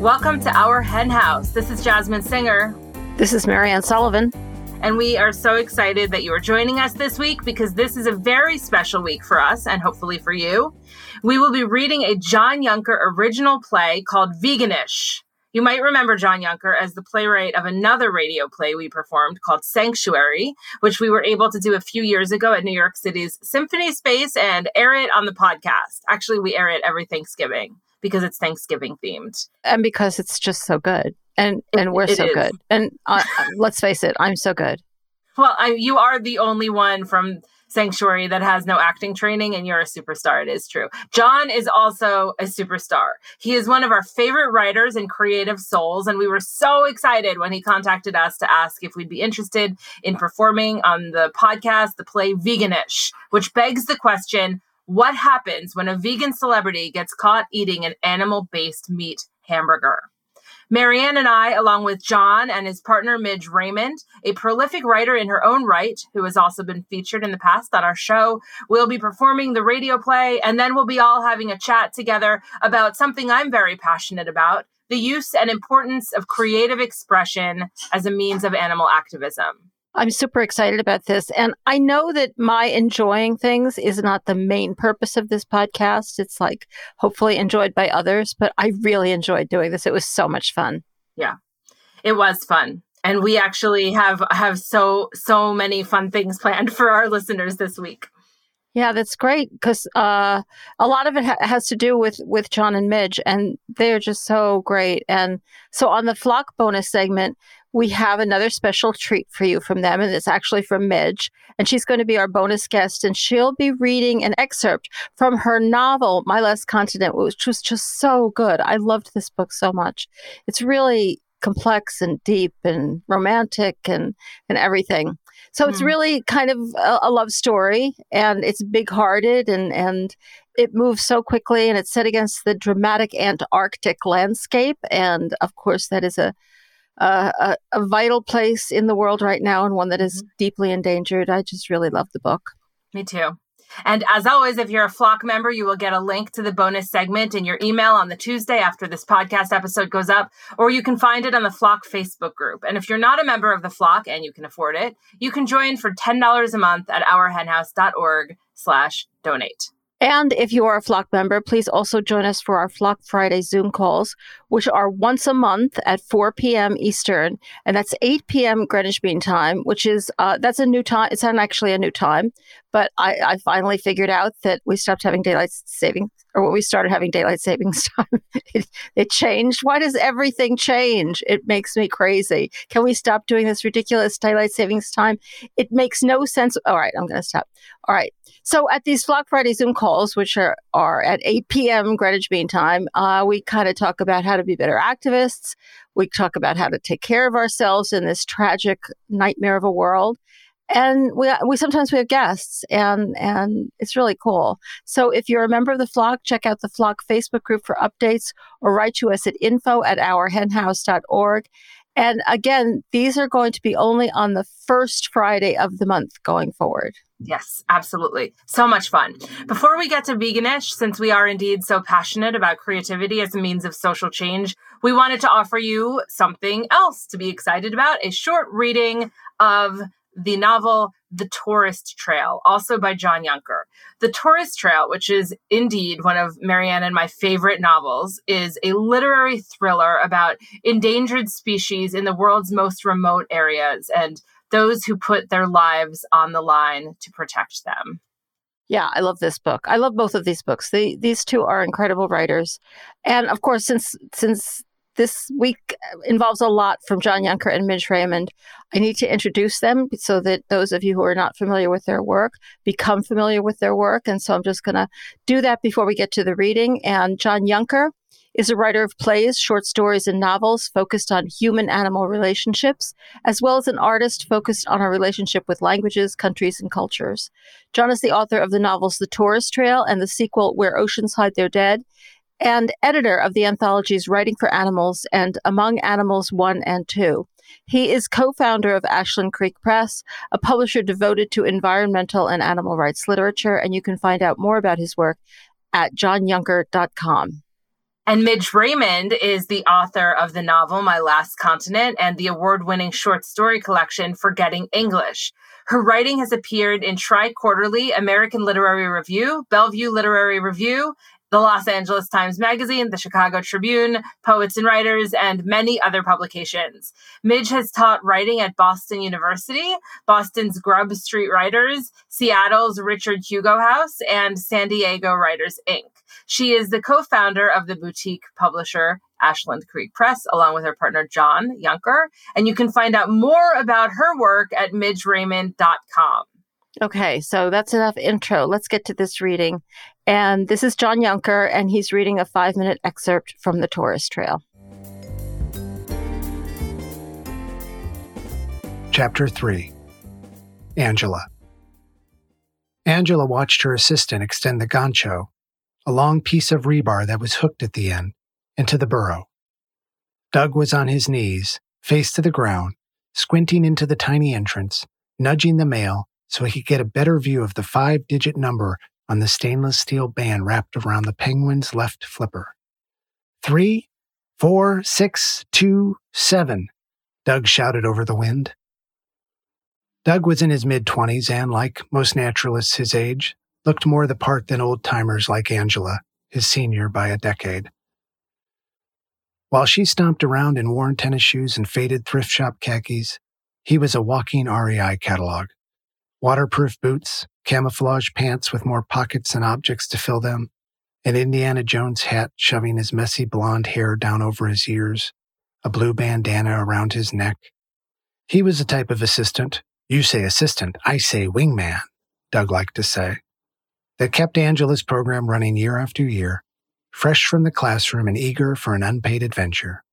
Welcome to our hen house. This is Jasmine Singer. This is Marianne Sullivan. And we are so excited that you are joining us this week because this is a very special week for us and hopefully for you. We will be reading a John Yunker original play called Veganish. You might remember John Yunker as the playwright of another radio play we performed called Sanctuary, which we were able to do a few years ago at New York City's Symphony Space and air it on the podcast. Actually, we air it every Thanksgiving because it's Thanksgiving themed. And because it's just so good. And and we're so is. good. And uh, let's face it, I'm so good. Well, I, you are the only one from Sanctuary that has no acting training, and you're a superstar. It is true. John is also a superstar. He is one of our favorite writers and creative souls, and we were so excited when he contacted us to ask if we'd be interested in performing on the podcast, the play Veganish, which begs the question what happens when a vegan celebrity gets caught eating an animal based meat hamburger? Marianne and I, along with John and his partner Midge Raymond, a prolific writer in her own right, who has also been featured in the past on our show, will be performing the radio play, and then we'll be all having a chat together about something I'm very passionate about the use and importance of creative expression as a means of animal activism. I'm super excited about this. And I know that my enjoying things is not the main purpose of this podcast. It's like hopefully enjoyed by others, but I really enjoyed doing this. It was so much fun. Yeah. It was fun. And we actually have have so so many fun things planned for our listeners this week. Yeah, that's great because uh, a lot of it ha- has to do with with John and Midge, and they're just so great. And so on the flock bonus segment, we have another special treat for you from them, and it's actually from Midge. And she's going to be our bonus guest, and she'll be reading an excerpt from her novel, My Last Continent, which was just so good. I loved this book so much. It's really complex and deep and romantic and, and everything. So it's hmm. really kind of a, a love story, and it's big hearted and, and it moves so quickly, and it's set against the dramatic Antarctic landscape. And of course, that is a a, a, vital place in the world right now and one that is mm-hmm. deeply endangered. I just really love the book. Me too. And as always, if you're a Flock member, you will get a link to the bonus segment in your email on the Tuesday after this podcast episode goes up, or you can find it on the Flock Facebook group. And if you're not a member of the Flock and you can afford it, you can join for $10 a month at ourhenhouse.org slash donate. And if you are a Flock member, please also join us for our Flock Friday Zoom calls, which are once a month at 4 p.m. Eastern, and that's 8 p.m. Greenwich Mean Time, which is uh, that's a new time. It's not actually a new time, but I, I finally figured out that we stopped having daylight saving, or we started having daylight savings time, it, it changed. Why does everything change? It makes me crazy. Can we stop doing this ridiculous daylight savings time? It makes no sense. All right, I'm going to stop. All right. So at these Flock Friday Zoom calls, which are, are at 8 p.m. Greenwich Mean Time, uh, we kind of talk about how to be better activists. We talk about how to take care of ourselves in this tragic nightmare of a world and we we sometimes we have guests and and it's really cool so if you're a member of the flock check out the flock facebook group for updates or write to us at info at ourhenhouse.org and again these are going to be only on the first friday of the month going forward Yes, absolutely. So much fun. Before we get to veganish, since we are indeed so passionate about creativity as a means of social change, we wanted to offer you something else to be excited about a short reading of the novel The Tourist Trail, also by John Yunker. The Tourist Trail, which is indeed one of Marianne and my favorite novels, is a literary thriller about endangered species in the world's most remote areas and those who put their lives on the line to protect them. Yeah, I love this book. I love both of these books. They, these two are incredible writers, and of course, since since this week uh, involves a lot from John Yunker and Midge Raymond. I need to introduce them so that those of you who are not familiar with their work become familiar with their work. And so I'm just going to do that before we get to the reading. And John Yunker is a writer of plays, short stories, and novels focused on human animal relationships, as well as an artist focused on our relationship with languages, countries, and cultures. John is the author of the novels The Tourist Trail and the sequel Where Oceans Hide Their Dead, and editor of the anthologies Writing for Animals and Among Animals 1 and 2. He is co founder of Ashland Creek Press, a publisher devoted to environmental and animal rights literature, and you can find out more about his work at johnyunker.com. And Midge Raymond is the author of the novel My Last Continent and the award winning short story collection Forgetting English. Her writing has appeared in Tri Quarterly, American Literary Review, Bellevue Literary Review, the Los Angeles Times Magazine, the Chicago Tribune, Poets and Writers, and many other publications. Midge has taught writing at Boston University, Boston's Grub Street Writers, Seattle's Richard Hugo House, and San Diego Writers Inc. She is the co founder of the boutique publisher Ashland Creek Press, along with her partner John Yunker. And you can find out more about her work at midgeraymond.com. Okay, so that's enough intro. Let's get to this reading. And this is John Yunker, and he's reading a five minute excerpt from The Tourist Trail. Chapter 3 Angela Angela watched her assistant extend the gancho, a long piece of rebar that was hooked at the end, into the burrow. Doug was on his knees, face to the ground, squinting into the tiny entrance, nudging the male so he could get a better view of the five digit number on the stainless steel band wrapped around the penguin's left flipper. Three, four, six, two, seven, Doug shouted over the wind. Doug was in his mid 20s and, like most naturalists his age, looked more the part than old timers like Angela, his senior by a decade. While she stomped around in worn tennis shoes and faded thrift shop khakis, he was a walking REI catalog. Waterproof boots, camouflage pants with more pockets and objects to fill them, an Indiana Jones hat shoving his messy blonde hair down over his ears, a blue bandana around his neck. He was the type of assistant, you say assistant, I say wingman, Doug liked to say, that kept Angela's program running year after year, fresh from the classroom and eager for an unpaid adventure.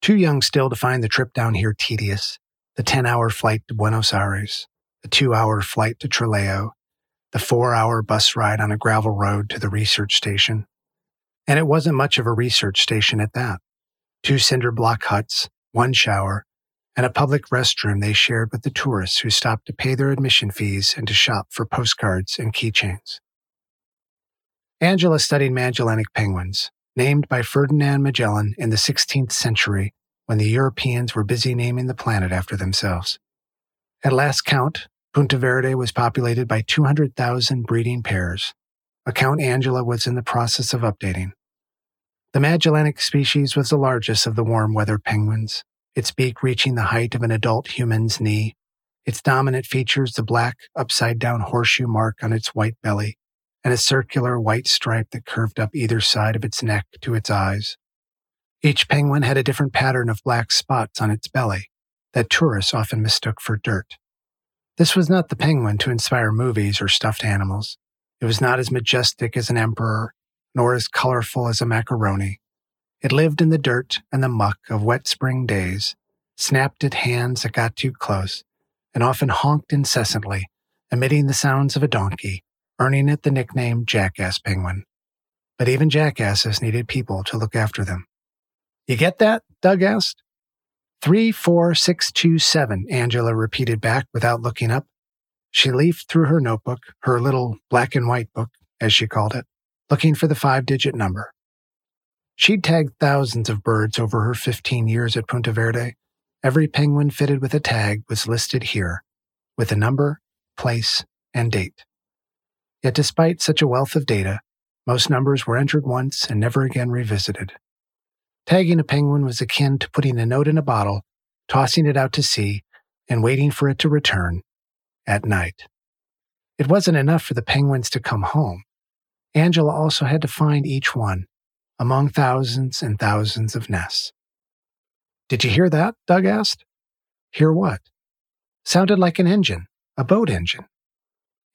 Too young still to find the trip down here tedious, the 10 hour flight to Buenos Aires, the two hour flight to Trelew, the four hour bus ride on a gravel road to the research station. And it wasn't much of a research station at that. Two cinder block huts, one shower, and a public restroom they shared with the tourists who stopped to pay their admission fees and to shop for postcards and keychains. Angela studied Magellanic penguins, named by Ferdinand Magellan in the 16th century when the Europeans were busy naming the planet after themselves. At last count, Punta Verde was populated by 200,000 breeding pairs. Account Angela was in the process of updating. The Magellanic species was the largest of the warm weather penguins, its beak reaching the height of an adult human's knee. Its dominant features the black, upside down horseshoe mark on its white belly, and a circular white stripe that curved up either side of its neck to its eyes. Each penguin had a different pattern of black spots on its belly that tourists often mistook for dirt. This was not the penguin to inspire movies or stuffed animals. It was not as majestic as an emperor, nor as colorful as a macaroni. It lived in the dirt and the muck of wet spring days, snapped at hands that got too close, and often honked incessantly, emitting the sounds of a donkey, earning it the nickname Jackass Penguin. But even jackasses needed people to look after them. You get that? Doug asked. Three, four, six, two, seven, Angela repeated back without looking up. She leafed through her notebook, her little black and white book, as she called it, looking for the five digit number. She'd tagged thousands of birds over her 15 years at Punta Verde. Every penguin fitted with a tag was listed here, with a number, place, and date. Yet despite such a wealth of data, most numbers were entered once and never again revisited. Tagging a penguin was akin to putting a note in a bottle, tossing it out to sea, and waiting for it to return at night. It wasn't enough for the penguins to come home. Angela also had to find each one among thousands and thousands of nests. Did you hear that? Doug asked. Hear what? Sounded like an engine, a boat engine.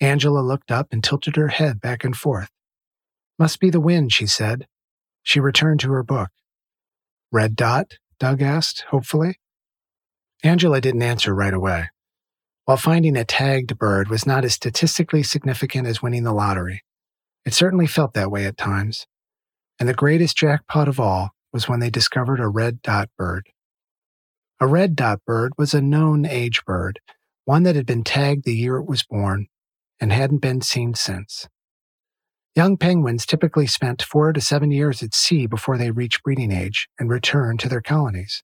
Angela looked up and tilted her head back and forth. Must be the wind, she said. She returned to her book. Red dot? Doug asked, hopefully. Angela didn't answer right away. While finding a tagged bird was not as statistically significant as winning the lottery, it certainly felt that way at times. And the greatest jackpot of all was when they discovered a red dot bird. A red dot bird was a known age bird, one that had been tagged the year it was born and hadn't been seen since. Young penguins typically spent four to seven years at sea before they reached breeding age and returned to their colonies.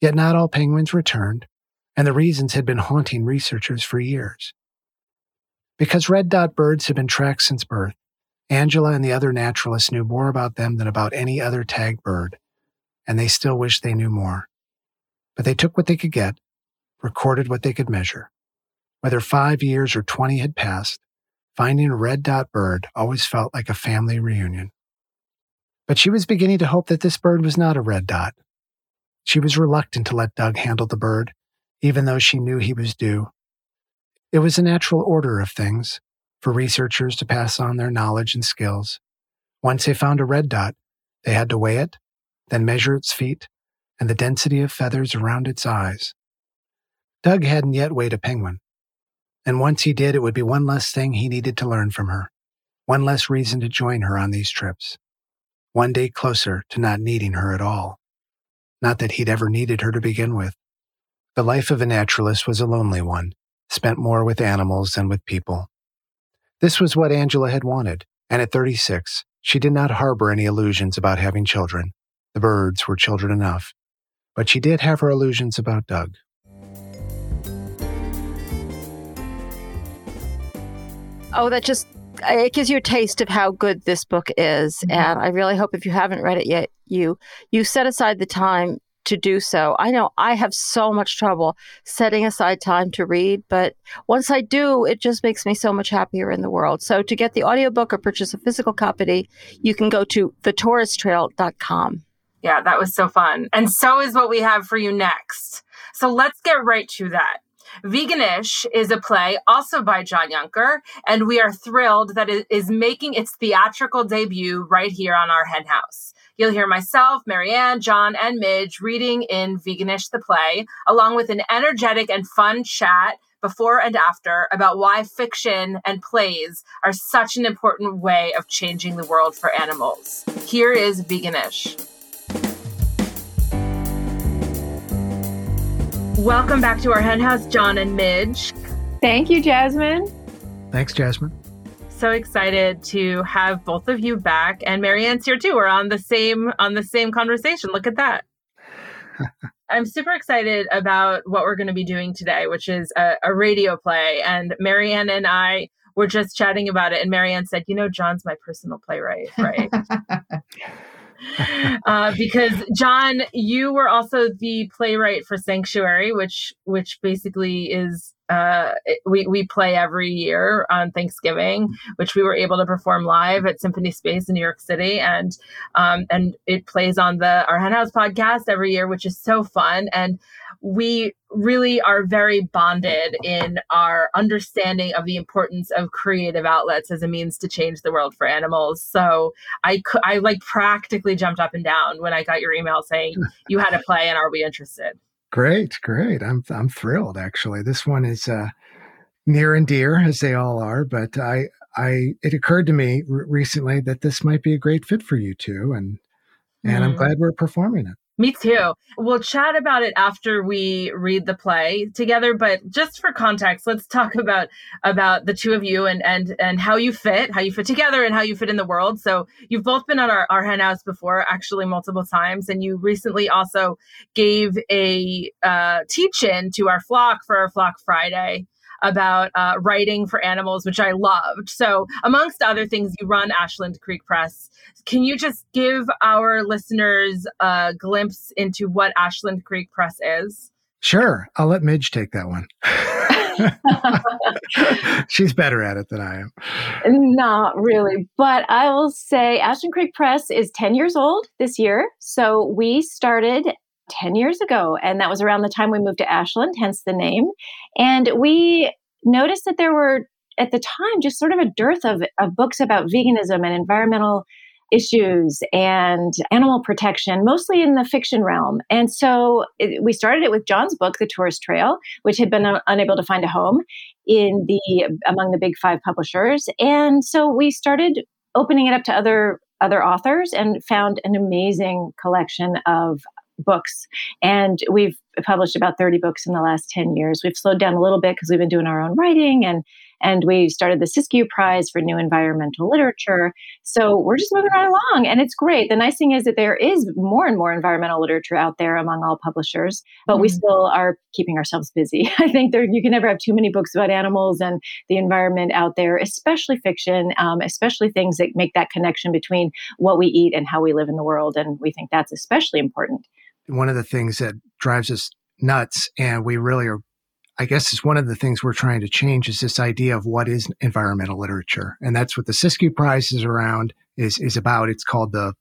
Yet not all penguins returned, and the reasons had been haunting researchers for years. Because red dot birds had been tracked since birth, Angela and the other naturalists knew more about them than about any other tagged bird, and they still wished they knew more. But they took what they could get, recorded what they could measure. Whether five years or 20 had passed, finding a red dot bird always felt like a family reunion. But she was beginning to hope that this bird was not a red dot. She was reluctant to let Doug handle the bird, even though she knew he was due. It was a natural order of things for researchers to pass on their knowledge and skills. Once they found a red dot, they had to weigh it, then measure its feet and the density of feathers around its eyes. Doug hadn't yet weighed a penguin, and once he did, it would be one less thing he needed to learn from her, one less reason to join her on these trips, one day closer to not needing her at all. Not that he'd ever needed her to begin with. The life of a naturalist was a lonely one, spent more with animals than with people. This was what Angela had wanted, and at 36, she did not harbor any illusions about having children. The birds were children enough. But she did have her illusions about Doug. Oh, that just it gives you a taste of how good this book is, mm-hmm. and I really hope if you haven't read it yet, you you set aside the time to do so. I know I have so much trouble setting aside time to read, but once I do, it just makes me so much happier in the world. So to get the audiobook or purchase a physical copy, you can go to thetouristrail.com. Yeah, that was so fun. And so is what we have for you next. So let's get right to that. Veganish is a play also by John Yunker, and we are thrilled that it is making its theatrical debut right here on our hen house. You'll hear myself, Marianne, John, and Midge reading in Veganish the play, along with an energetic and fun chat before and after about why fiction and plays are such an important way of changing the world for animals. Here is Veganish. Welcome back to our henhouse, John and Midge. Thank you, Jasmine. Thanks, Jasmine. So excited to have both of you back, and Marianne's here too. We're on the same on the same conversation. Look at that. I'm super excited about what we're going to be doing today, which is a, a radio play. And Marianne and I were just chatting about it, and Marianne said, "You know, John's my personal playwright, right?" uh, because John, you were also the playwright for Sanctuary, which which basically is uh, we we play every year on Thanksgiving, which we were able to perform live at Symphony Space in New York City, and um, and it plays on the our Hen House podcast every year, which is so fun. And we really are very bonded in our understanding of the importance of creative outlets as a means to change the world for animals. So I I like practically jumped up and down when I got your email saying you had a play and are we interested? Great, great. I'm I'm thrilled actually. This one is uh, near and dear as they all are, but I I it occurred to me r- recently that this might be a great fit for you too, and and mm. I'm glad we're performing it. Me too. We'll chat about it after we read the play together, but just for context, let's talk about about the two of you and and and how you fit, how you fit together and how you fit in the world. So you've both been on our, our hen house before, actually multiple times, and you recently also gave a uh, teach in to our flock for our flock Friday about uh, writing for animals, which I loved. So, amongst other things, you run Ashland Creek Press. Can you just give our listeners a glimpse into what Ashland Creek Press is? Sure. I'll let Midge take that one. She's better at it than I am. Not really. But I will say Ashland Creek Press is 10 years old this year. So we started 10 years ago. And that was around the time we moved to Ashland, hence the name. And we noticed that there were, at the time, just sort of a dearth of, of books about veganism and environmental issues and animal protection, mostly in the fiction realm. And so it, we started it with John's book, The Tourist Trail, which had been un- unable to find a home in the among the big five publishers. And so we started opening it up to other other authors and found an amazing collection of books. And we've published about 30 books in the last 10 years. We've slowed down a little bit because we've been doing our own writing and and we started the Siskiyou Prize for New Environmental Literature. So we're just moving right along, and it's great. The nice thing is that there is more and more environmental literature out there among all publishers, but mm-hmm. we still are keeping ourselves busy. I think there, you can never have too many books about animals and the environment out there, especially fiction, um, especially things that make that connection between what we eat and how we live in the world. And we think that's especially important. One of the things that drives us nuts, and we really are I guess is one of the things we're trying to change is this idea of what is environmental literature, and that's what the Siskiyou Prize is around is is about. It's called the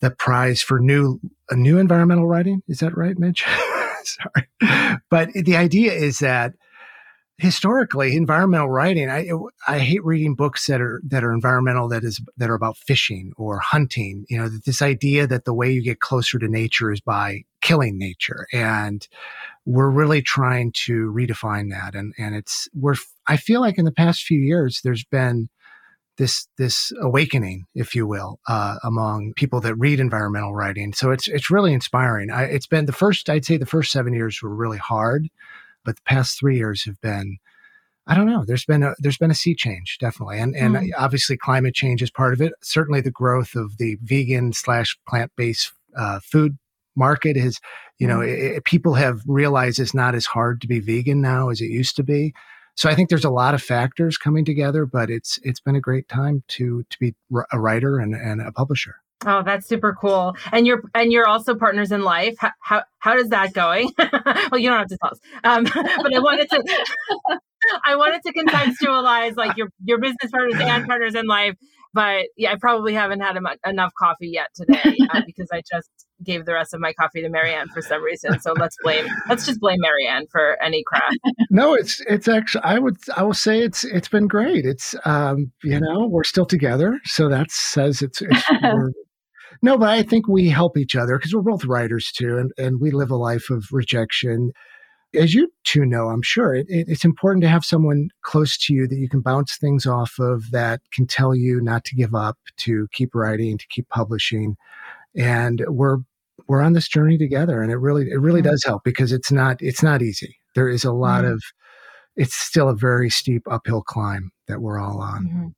the prize for new a new environmental writing. Is that right, Midge? Sorry, but the idea is that historically environmental writing i i hate reading books that are that are environmental that is that are about fishing or hunting you know this idea that the way you get closer to nature is by killing nature and we're really trying to redefine that and and it's we're i feel like in the past few years there's been this this awakening, if you will, uh, among people that read environmental writing. So it's it's really inspiring. I, it's been the first, I'd say, the first seven years were really hard, but the past three years have been I don't know. There's been a there's been a sea change definitely, and and mm. obviously climate change is part of it. Certainly, the growth of the vegan slash plant based uh, food market is, you know, mm. it, people have realized it's not as hard to be vegan now as it used to be. So I think there's a lot of factors coming together, but it's it's been a great time to to be a writer and, and a publisher. Oh, that's super cool. And you're and you're also partners in life. How how, how is that going? well, you don't have to tell us. Um, but I wanted to I wanted to contextualize like your your business partners and partners in life. But yeah, I probably haven't had enough coffee yet today uh, because I just gave the rest of my coffee to Marianne for some reason. So let's blame let's just blame Marianne for any crap. No, it's it's actually I would I will say it's it's been great. It's um you know we're still together, so that says it's, it's no, but I think we help each other because we're both writers too, and, and we live a life of rejection. As you two know, I'm sure it, it, it's important to have someone close to you that you can bounce things off of that can tell you not to give up, to keep writing, to keep publishing. And we're we're on this journey together, and it really it really mm-hmm. does help because it's not it's not easy. There is a lot mm-hmm. of it's still a very steep uphill climb that we're all on. Mm-hmm.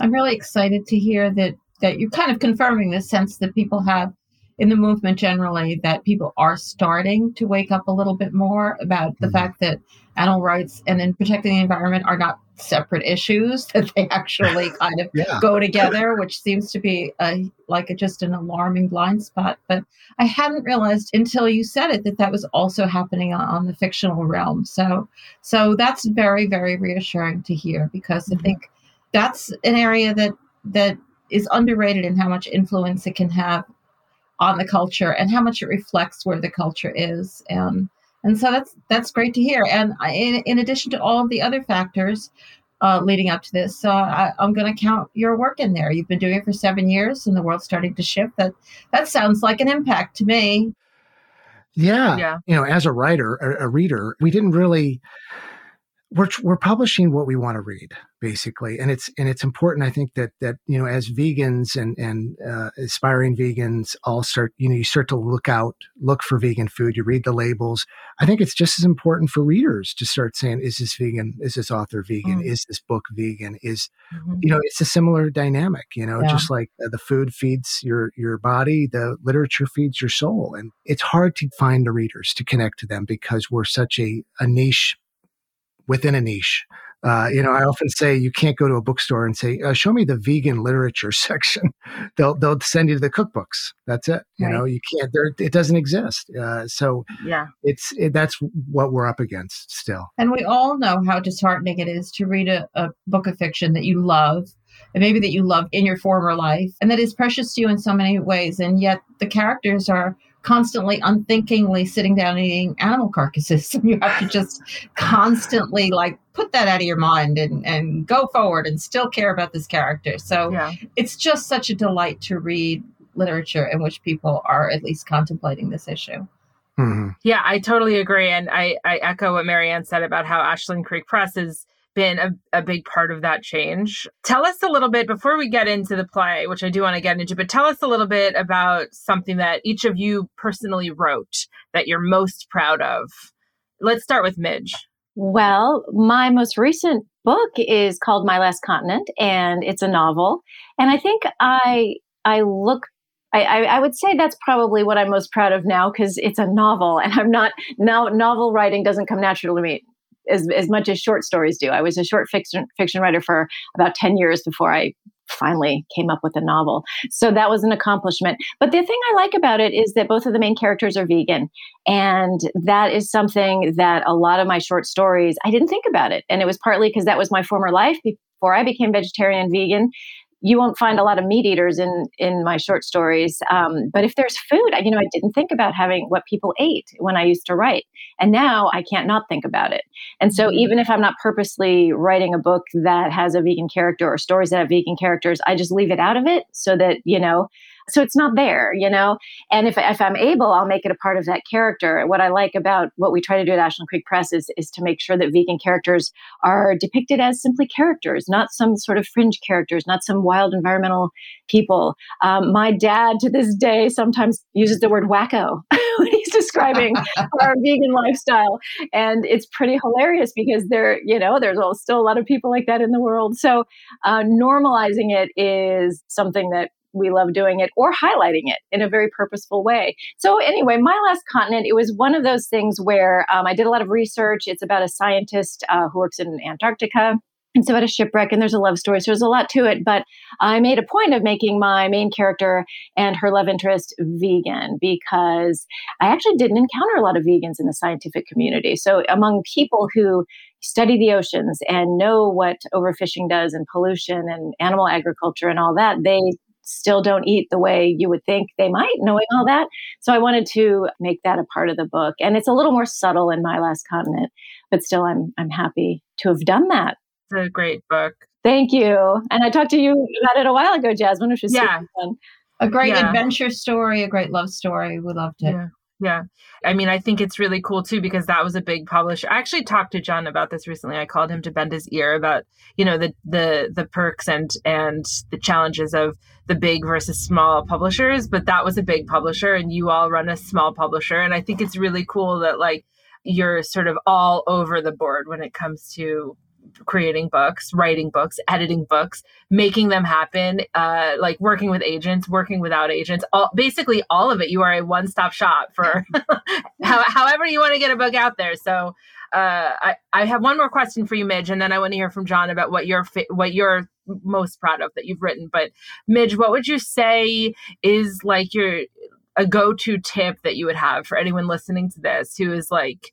I'm really excited to hear that that you're kind of confirming the sense that people have in the movement generally that people are starting to wake up a little bit more about the mm-hmm. fact that animal rights and then protecting the environment are not separate issues that they actually kind of yeah. go together which seems to be a, like a, just an alarming blind spot but i hadn't realized until you said it that that was also happening on, on the fictional realm so so that's very very reassuring to hear because mm-hmm. i think that's an area that that is underrated in how much influence it can have on the culture and how much it reflects where the culture is. And and so that's that's great to hear. And in, in addition to all of the other factors uh, leading up to this so I, i'm going to count your work in there. You've been doing it for seven years and the world's starting to shift. That that sounds like an impact to me. Yeah, yeah. you know as a writer a, a reader we didn't really we're we're publishing what we want to read basically and it's and it's important i think that that you know as vegans and and uh, aspiring vegans all start you know you start to look out look for vegan food you read the labels i think it's just as important for readers to start saying is this vegan is this author vegan mm. is this book vegan is mm-hmm. you know it's a similar dynamic you know yeah. just like uh, the food feeds your your body the literature feeds your soul and it's hard to find the readers to connect to them because we're such a, a niche within a niche. Uh, you know, I often say you can't go to a bookstore and say, uh, "Show me the vegan literature section." they'll they'll send you to the cookbooks. That's it. You right. know, you can't. There, it doesn't exist. Uh, so yeah, it's it, that's what we're up against still. And we all know how disheartening it is to read a, a book of fiction that you love, and maybe that you loved in your former life, and that is precious to you in so many ways, and yet the characters are constantly unthinkingly sitting down and eating animal carcasses. and you have to just constantly like put that out of your mind and, and go forward and still care about this character. So yeah. it's just such a delight to read literature in which people are at least contemplating this issue. Mm-hmm. Yeah, I totally agree. And I, I echo what Marianne said about how Ashland Creek Press is been a, a big part of that change. Tell us a little bit before we get into the play, which I do want to get into, but tell us a little bit about something that each of you personally wrote that you're most proud of. Let's start with Midge. Well, my most recent book is called My Last Continent, and it's a novel. And I think I I look I, I, I, would say that's probably what I'm most proud of now because it's a novel and I'm not now novel writing doesn't come natural to me as, as much as short stories do. I was a short fiction fiction writer for about 10 years before I finally came up with a novel. So that was an accomplishment. But the thing I like about it is that both of the main characters are vegan. And that is something that a lot of my short stories, I didn't think about it. And it was partly because that was my former life before I became vegetarian and vegan you won't find a lot of meat eaters in in my short stories. Um, but if there's food, I, you know, I didn't think about having what people ate when I used to write, and now I can't not think about it. And so, mm-hmm. even if I'm not purposely writing a book that has a vegan character or stories that have vegan characters, I just leave it out of it so that you know so it's not there, you know? And if, if I'm able, I'll make it a part of that character. What I like about what we try to do at Ashland Creek Press is, is to make sure that vegan characters are depicted as simply characters, not some sort of fringe characters, not some wild environmental people. Um, my dad to this day sometimes uses the word wacko when he's describing our vegan lifestyle. And it's pretty hilarious because there, you know, there's still a lot of people like that in the world. So uh, normalizing it is something that we love doing it or highlighting it in a very purposeful way. So, anyway, My Last Continent, it was one of those things where um, I did a lot of research. It's about a scientist uh, who works in Antarctica. It's about a shipwreck, and there's a love story. So there's a lot to it. But I made a point of making my main character and her love interest vegan because I actually didn't encounter a lot of vegans in the scientific community. So among people who study the oceans and know what overfishing does and pollution and animal agriculture and all that, they still don't eat the way you would think they might, knowing all that. So I wanted to make that a part of the book. And it's a little more subtle in My Last Continent, but still I'm I'm happy to have done that. It's a great book. Thank you. And I talked to you about it a while ago, Jasmine, which was yeah. fun. A great yeah. adventure story, a great love story. We loved it. Yeah. Yeah. I mean, I think it's really cool too because that was a big publisher. I actually talked to John about this recently. I called him to bend his ear about, you know, the the the perks and and the challenges of the big versus small publishers, but that was a big publisher and you all run a small publisher and I think it's really cool that like you're sort of all over the board when it comes to creating books, writing books, editing books, making them happen, uh, like working with agents, working without agents, all, basically all of it. You are a one stop shop for how, however you want to get a book out there. So uh, I, I have one more question for you, Midge, and then I want to hear from John about what you're what you're most proud of that you've written. But Midge, what would you say is like your a go to tip that you would have for anyone listening to this who is like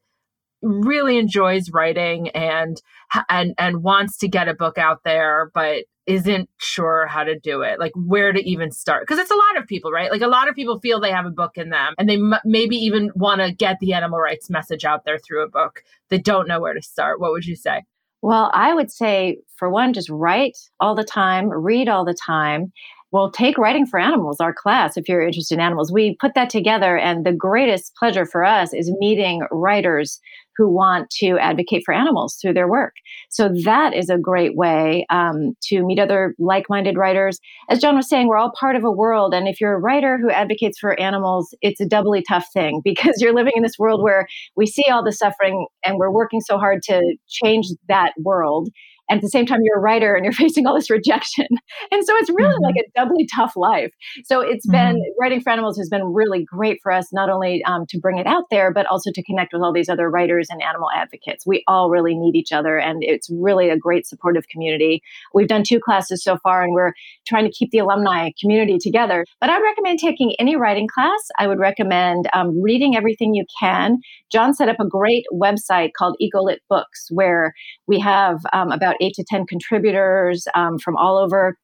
really enjoys writing and and and wants to get a book out there but isn't sure how to do it like where to even start. Because it's a lot of people right? Like a lot of people feel they have a book in them and they m- maybe even want to get the animal rights message out there through a book. They don't know where to start. What would you say? Well i would say for one just write all the time read all the time well, take Writing for Animals, our class, if you're interested in animals. We put that together, and the greatest pleasure for us is meeting writers who want to advocate for animals through their work. So that is a great way um, to meet other like-minded writers. As John was saying, we're all part of a world, and if you're a writer who advocates for animals, it's a doubly tough thing because you're living in this world where we see all the suffering, and we're working so hard to change that world. And at the same time, you're a writer and you're facing all this rejection. And so it's really mm-hmm. like a doubly tough life. So it's mm-hmm. been writing for animals has been really great for us, not only um, to bring it out there, but also to connect with all these other writers and animal advocates. We all really need each other, and it's really a great supportive community. We've done two classes so far, and we're trying to keep the alumni community together. But I recommend taking any writing class. I would recommend um, reading everything you can. John set up a great website called EcoLit Books, where we have um, about eight to 10 contributors um, from all over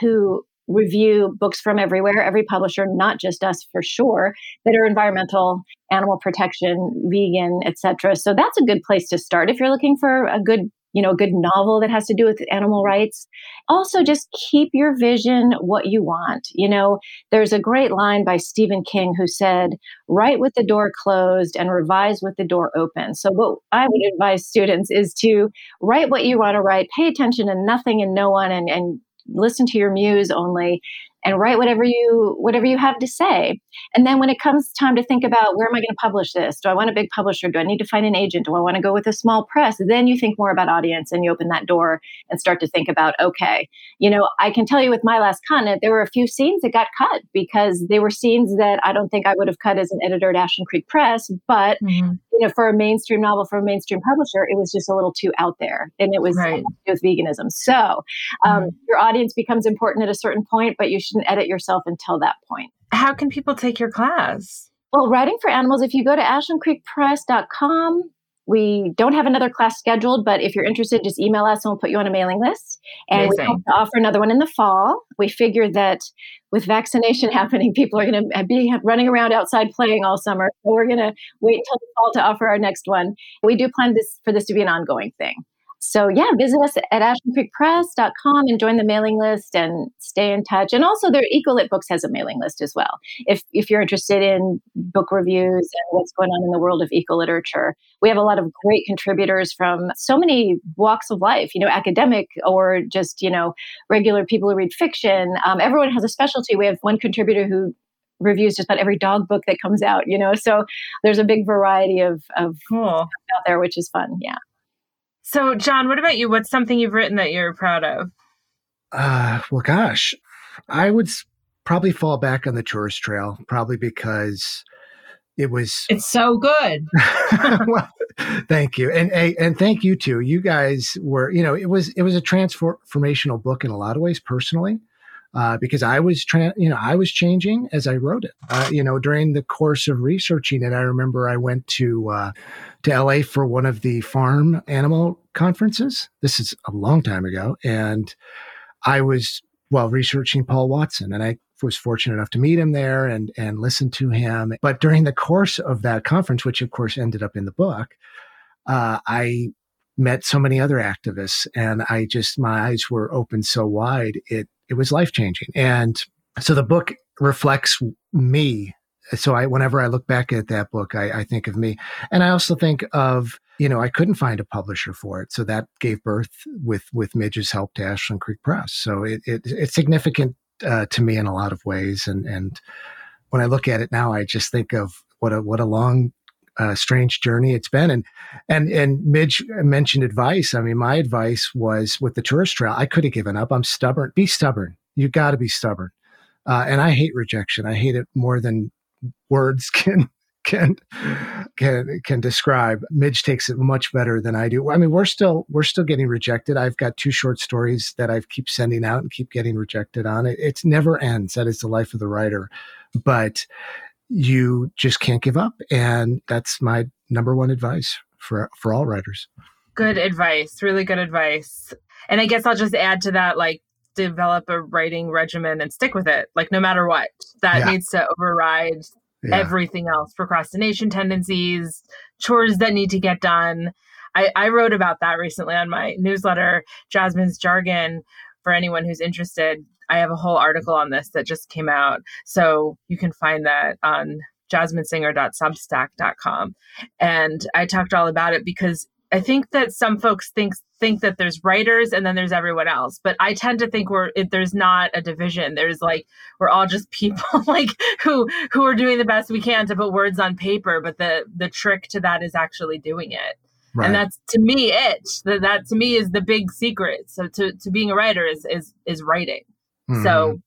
who review books from everywhere, every publisher, not just us for sure, that are environmental, animal protection, vegan, etc. So that's a good place to start if you're looking for a good you know, a good novel that has to do with animal rights. Also, just keep your vision what you want. You know, there's a great line by Stephen King who said, write with the door closed and revise with the door open. So, what I would advise students is to write what you want to write, pay attention to nothing and no one, and, and listen to your muse only and write whatever you whatever you have to say and then when it comes time to think about where am i going to publish this do i want a big publisher do i need to find an agent do i want to go with a small press then you think more about audience and you open that door and start to think about okay you know i can tell you with my last continent there were a few scenes that got cut because they were scenes that i don't think i would have cut as an editor at ashland creek press but mm-hmm. you know for a mainstream novel for a mainstream publisher it was just a little too out there and it was right. with veganism so um, mm-hmm. your audience becomes important at a certain point but you should shouldn't edit yourself until that point. How can people take your class? Well, Writing for Animals, if you go to ashlandcreekpress.com, we don't have another class scheduled, but if you're interested, just email us and we'll put you on a mailing list. And Amazing. we hope to offer another one in the fall. We figure that with vaccination happening, people are going to be running around outside playing all summer. So we're going to wait until the fall to offer our next one. We do plan this for this to be an ongoing thing. So yeah, visit us at ashlandcreekpress.com and join the mailing list and stay in touch. And also their Ecolit Books has a mailing list as well. If if you're interested in book reviews and what's going on in the world of eco literature. We have a lot of great contributors from so many walks of life, you know, academic or just, you know, regular people who read fiction. Um, everyone has a specialty. We have one contributor who reviews just about every dog book that comes out, you know. So there's a big variety of, of cool. out there, which is fun. Yeah. So, John, what about you? What's something you've written that you're proud of? Uh, well, gosh, I would probably fall back on the tourist trail, probably because it was. It's so good. well, thank you, and and thank you too. You guys were, you know, it was it was a transformational book in a lot of ways, personally. Uh, because I was, you know, I was changing as I wrote it. Uh, you know, during the course of researching it, I remember I went to uh, to LA for one of the farm animal conferences. This is a long time ago, and I was well researching Paul Watson, and I was fortunate enough to meet him there and and listen to him. But during the course of that conference, which of course ended up in the book, uh, I met so many other activists, and I just my eyes were open so wide. It it was life changing. And so the book reflects me. So I, whenever I look back at that book, I, I think of me. And I also think of, you know, I couldn't find a publisher for it. So that gave birth with, with Midge's help to Ashland Creek Press. So it, it it's significant uh, to me in a lot of ways. And, and when I look at it now, I just think of what a, what a long uh, strange journey it's been. And and and Midge mentioned advice. I mean, my advice was with the tourist trail. I could have given up. I'm stubborn. Be stubborn. You got to be stubborn. Uh, and I hate rejection. I hate it more than words can can can can describe. Midge takes it much better than I do. I mean, we're still we're still getting rejected. I've got two short stories that I've keep sending out and keep getting rejected on. It it never ends. That is the life of the writer. But you just can't give up. And that's my number one advice for, for all writers. Good advice. Really good advice. And I guess I'll just add to that, like, develop a writing regimen and stick with it, like, no matter what. That yeah. needs to override yeah. everything else procrastination tendencies, chores that need to get done. I, I wrote about that recently on my newsletter, Jasmine's Jargon, for anyone who's interested. I have a whole article on this that just came out. So you can find that on jasminesinger.substack.com. And I talked all about it because I think that some folks think think that there's writers and then there's everyone else, but I tend to think we're it, there's not a division. There's like we're all just people like who who are doing the best we can to put words on paper, but the the trick to that is actually doing it. Right. And that's to me it. That that to me is the big secret. So to to being a writer is is is writing. Mm-hmm. So,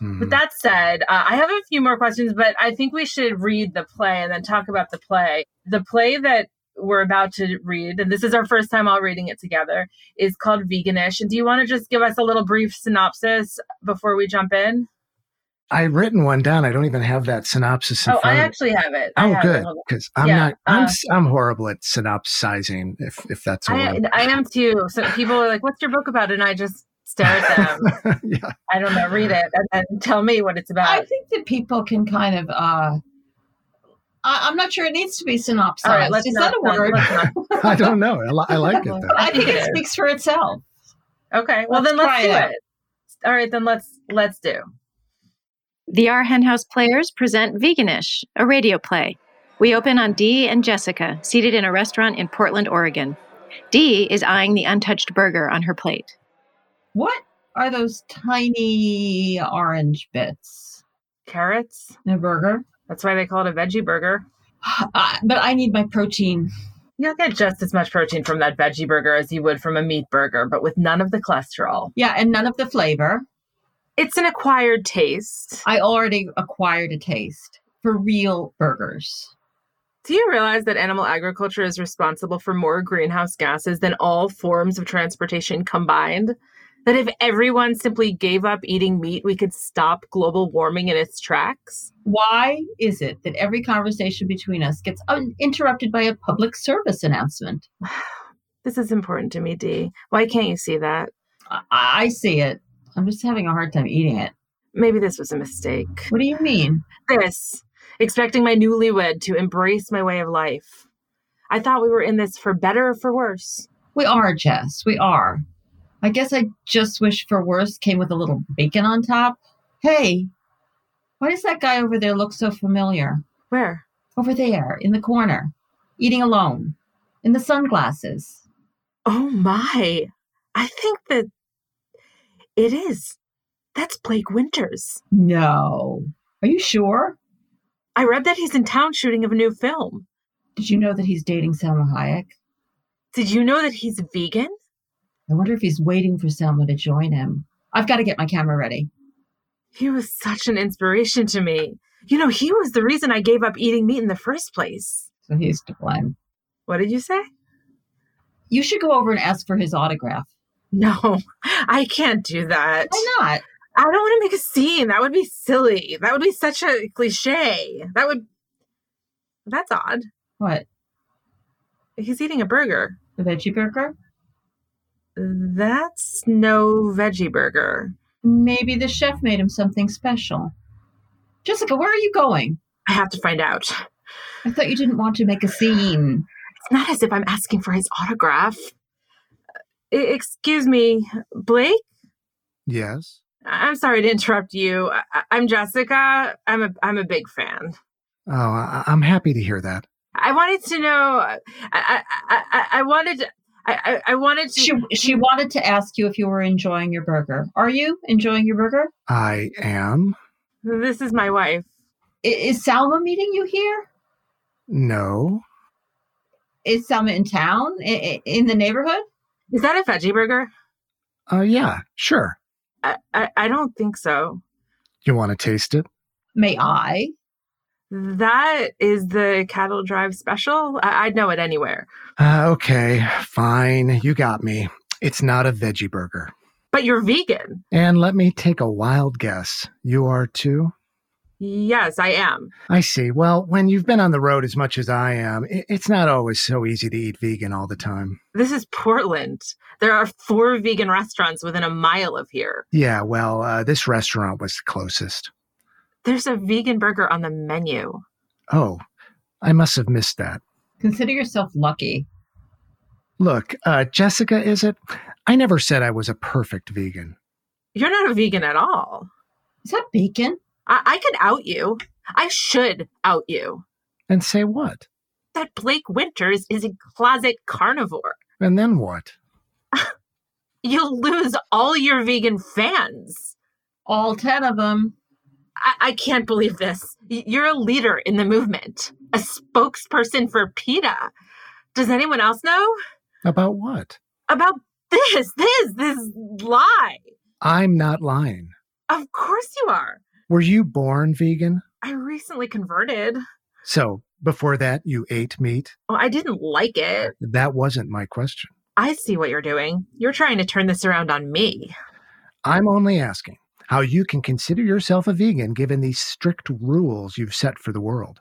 mm-hmm. with that said, uh, I have a few more questions, but I think we should read the play and then talk about the play. The play that we're about to read, and this is our first time all reading it together, is called Veganish. And do you want to just give us a little brief synopsis before we jump in? I've written one down. I don't even have that synopsis. oh, I actually have it. Oh, good, because I'm yeah, not. I'm uh, I'm horrible at synopsizing. If if that's I, I am too. So people are like, "What's your book about?" And I just stare at them. yeah. I don't know, read it and then tell me what it's about. I think that people can kind of uh, I, am not sure it needs to be synopsized. All right, let's Is not, that a word? I don't know. I, li- I like it though. I think it it is. speaks for itself. Okay. Well, Let's then let's do it it. All right, then let's let's do. The Our Hen House Players present Veganish, a radio play. We open on Dee and Jessica, seated in a restaurant in Portland, Oregon. Dee is eyeing the untouched burger on her plate. What are those tiny orange bits? Carrots. In a burger? That's why they call it a veggie burger. Uh, but I need my protein. You'll get just as much protein from that veggie burger as you would from a meat burger, but with none of the cholesterol. Yeah, and none of the flavor. It's an acquired taste. I already acquired a taste for real burgers. Do you realize that animal agriculture is responsible for more greenhouse gases than all forms of transportation combined? That if everyone simply gave up eating meat, we could stop global warming in its tracks? Why is it that every conversation between us gets un- interrupted by a public service announcement? This is important to me, Dee. Why can't you see that? I, I see it. I'm just having a hard time eating it. Maybe this was a mistake. What do you mean? This, expecting my newlywed to embrace my way of life. I thought we were in this for better or for worse. We are, Jess. We are. I guess I just wish for worse came with a little bacon on top. Hey, why does that guy over there look so familiar? Where? Over there, in the corner, eating alone, in the sunglasses. Oh my. I think that it is. That's Blake Winters. No. Are you sure? I read that he's in town shooting of a new film. Did you know that he's dating Salma Hayek? Did you know that he's vegan? I wonder if he's waiting for Salma to join him. I've got to get my camera ready. He was such an inspiration to me. You know, he was the reason I gave up eating meat in the first place. So he's to blame. What did you say? You should go over and ask for his autograph. No, I can't do that. Why not? I don't want to make a scene. That would be silly. That would be such a cliche. That would. That's odd. What? He's eating a burger. A veggie burger? That's no veggie burger. Maybe the chef made him something special. Jessica, where are you going? I have to find out. I thought you didn't want to make a scene. It's not as if I'm asking for his autograph. E- excuse me, Blake? Yes. I- I'm sorry to interrupt you. I- I- I'm Jessica. I'm a I'm a big fan. Oh, I- I'm happy to hear that. I wanted to know. I I I, I- I wanted. To, I, I I wanted to. She she wanted to ask you if you were enjoying your burger. Are you enjoying your burger? I am. This is my wife. I- Is Salma meeting you here? No. Is Salma in town? I- I- In the neighborhood? Is that a veggie burger? Uh, yeah, sure. I, I, I don't think so. You want to taste it? May I? That is the Cattle Drive special. I, I'd know it anywhere. Uh, okay, fine. You got me. It's not a veggie burger. But you're vegan. And let me take a wild guess. You are too? Yes, I am. I see. Well, when you've been on the road as much as I am, it's not always so easy to eat vegan all the time. This is Portland. There are four vegan restaurants within a mile of here. Yeah, well, uh, this restaurant was the closest. There's a vegan burger on the menu. Oh, I must have missed that. Consider yourself lucky. Look, uh, Jessica, is it? I never said I was a perfect vegan. You're not a vegan at all. Is that bacon? I, I could out you. I should out you. And say what? That Blake Winters is a closet carnivore. And then what? You'll lose all your vegan fans. All 10 of them. I, I can't believe this. You're a leader in the movement, a spokesperson for PETA. Does anyone else know About what? about this? This, this lie. I'm not lying. Of course you are. Were you born vegan? I recently converted. So, before that, you ate meat? Well, I didn't like it. That wasn't my question. I see what you're doing. You're trying to turn this around on me. I'm only asking how you can consider yourself a vegan given these strict rules you've set for the world.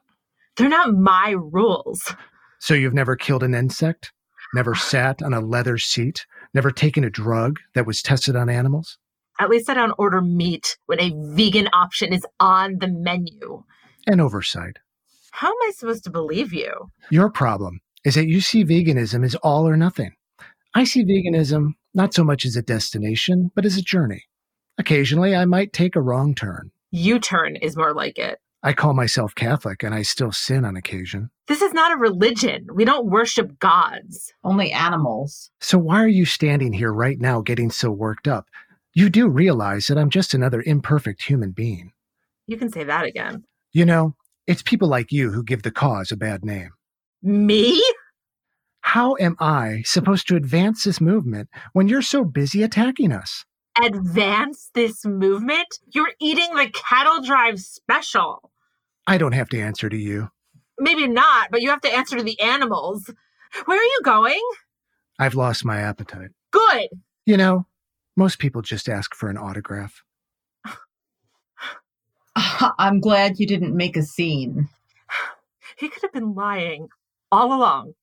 They're not my rules. So, you've never killed an insect? Never sat on a leather seat? Never taken a drug that was tested on animals? At least I don't order meat when a vegan option is on the menu. An oversight. How am I supposed to believe you? Your problem is that you see veganism as all or nothing. I see veganism not so much as a destination, but as a journey. Occasionally, I might take a wrong turn. U turn is more like it. I call myself Catholic and I still sin on occasion. This is not a religion. We don't worship gods. Only animals. So, why are you standing here right now getting so worked up? You do realize that I'm just another imperfect human being. You can say that again. You know, it's people like you who give the cause a bad name. Me? How am I supposed to advance this movement when you're so busy attacking us? Advance this movement? You're eating the cattle drive special. I don't have to answer to you. Maybe not, but you have to answer to the animals. Where are you going? I've lost my appetite. Good. You know, most people just ask for an autograph. I'm glad you didn't make a scene. He could have been lying all along,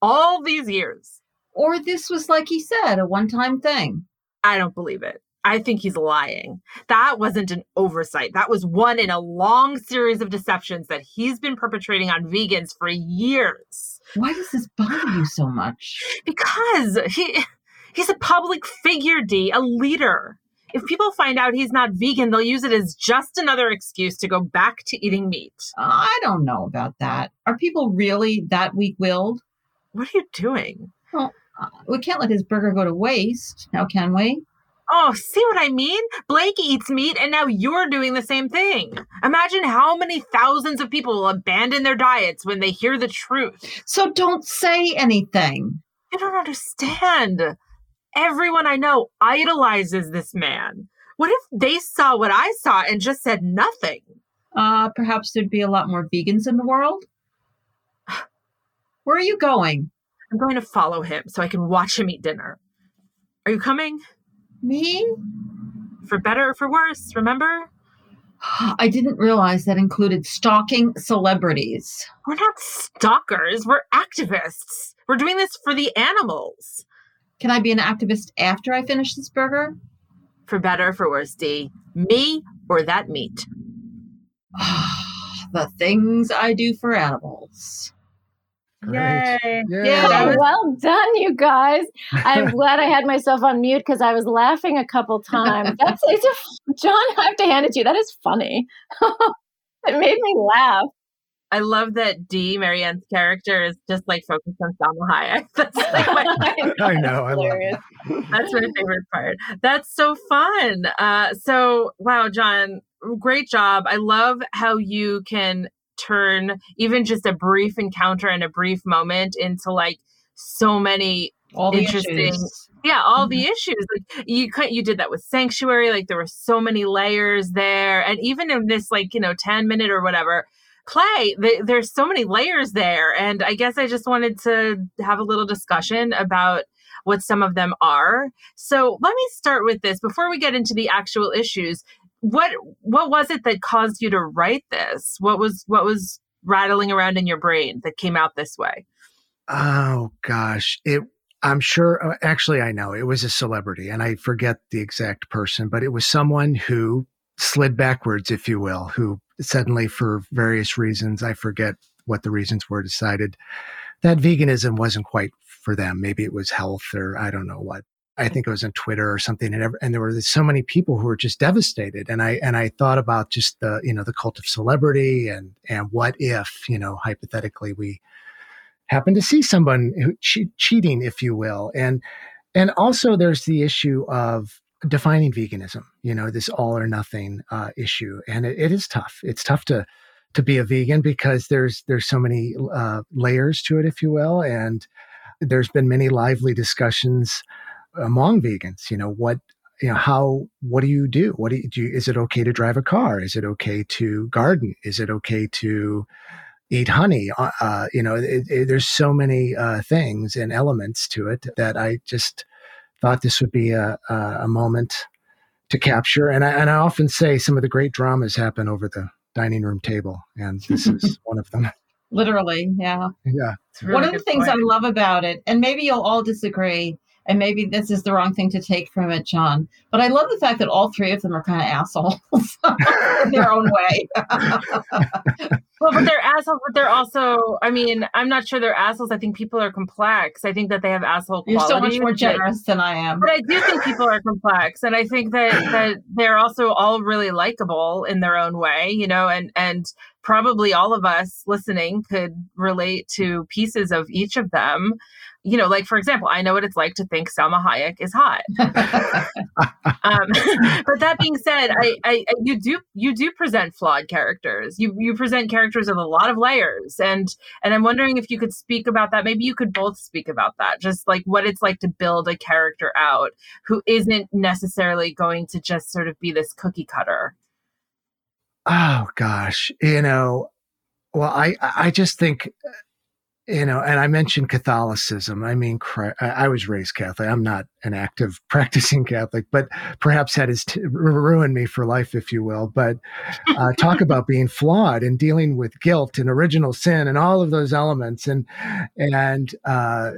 all these years. Or this was, like he said, a one time thing. I don't believe it. I think he's lying. That wasn't an oversight. That was one in a long series of deceptions that he's been perpetrating on vegans for years. Why does this bother you so much? Because he he's a public figure, Dee, a leader. If people find out he's not vegan, they'll use it as just another excuse to go back to eating meat. I don't know about that. Are people really that weak willed? What are you doing? Well, uh, we can't let his burger go to waste, now can we? Oh, see what I mean? Blake eats meat and now you're doing the same thing. Imagine how many thousands of people will abandon their diets when they hear the truth. So don't say anything. I don't understand. Everyone I know idolizes this man. What if they saw what I saw and just said nothing? Uh, perhaps there'd be a lot more vegans in the world. Where are you going? I'm going to follow him so I can watch him eat dinner. Are you coming? Me? For better or for worse, remember? I didn't realize that included stalking celebrities. We're not stalkers, we're activists. We're doing this for the animals. Can I be an activist after I finish this burger? For better or for worse, Dee. Me or that meat? the things I do for animals. Great. Yay. Yeah. Well done, you guys. I'm glad I had myself on mute because I was laughing a couple times. That's it's a, John. I have to hand it to you. That is funny. it made me laugh. I love that Dee, Marianne's character, is just like focused on Salma Hayek. That's like my, I know. I love Hilarious. that's my favorite part. That's so fun. Uh, so wow, John, great job. I love how you can turn even just a brief encounter and a brief moment into like so many All the Interesting. issues. yeah all the mm-hmm. issues like you could you did that with sanctuary like there were so many layers there and even in this like you know 10 minute or whatever play th- there's so many layers there and i guess i just wanted to have a little discussion about what some of them are so let me start with this before we get into the actual issues what what was it that caused you to write this what was what was rattling around in your brain that came out this way Oh gosh, it. I'm sure. uh, Actually, I know it was a celebrity, and I forget the exact person, but it was someone who slid backwards, if you will, who suddenly, for various reasons, I forget what the reasons were, decided that veganism wasn't quite for them. Maybe it was health, or I don't know what. I think it was on Twitter or something, and, and there were so many people who were just devastated. And I and I thought about just the you know the cult of celebrity and and what if you know hypothetically we happen to see someone who che- cheating, if you will, and and also there's the issue of defining veganism. You know, this all or nothing uh, issue, and it, it is tough. It's tough to to be a vegan because there's there's so many uh, layers to it, if you will, and there's been many lively discussions among vegans. You know what. You know how? What do you do? What do you do? You, is it okay to drive a car? Is it okay to garden? Is it okay to eat honey. Uh, Uh, you know, it, it, there's so many uh, things and elements to it that I just thought this would be a, a, a moment to capture. And I, and I often say some of the great dramas happen over the dining room table, and this is one of them. Literally, yeah. Yeah. It's really One of the things point. I love about it, and maybe you'll all disagree, and maybe this is the wrong thing to take from it, John. But I love the fact that all three of them are kind of assholes in their own way. well, but they're assholes, but they're also, I mean, I'm not sure they're assholes. I think people are complex. I think that they have asshole You're qualities. so much more generous than I am. But I do think people are complex. And I think that, that they're also all really likable in their own way, you know, and, and probably all of us listening could relate to pieces of each of them you know, like for example, I know what it's like to think Salma Hayek is hot. um, but that being said, I, I, you do you do present flawed characters. You you present characters with a lot of layers, and and I'm wondering if you could speak about that. Maybe you could both speak about that, just like what it's like to build a character out who isn't necessarily going to just sort of be this cookie cutter. Oh gosh, you know, well, I I just think you know, and I mentioned Catholicism. I mean, I was raised Catholic. I'm not an active practicing Catholic, but perhaps that has t- ruined me for life, if you will. But uh, talk about being flawed and dealing with guilt and original sin and all of those elements, and and uh,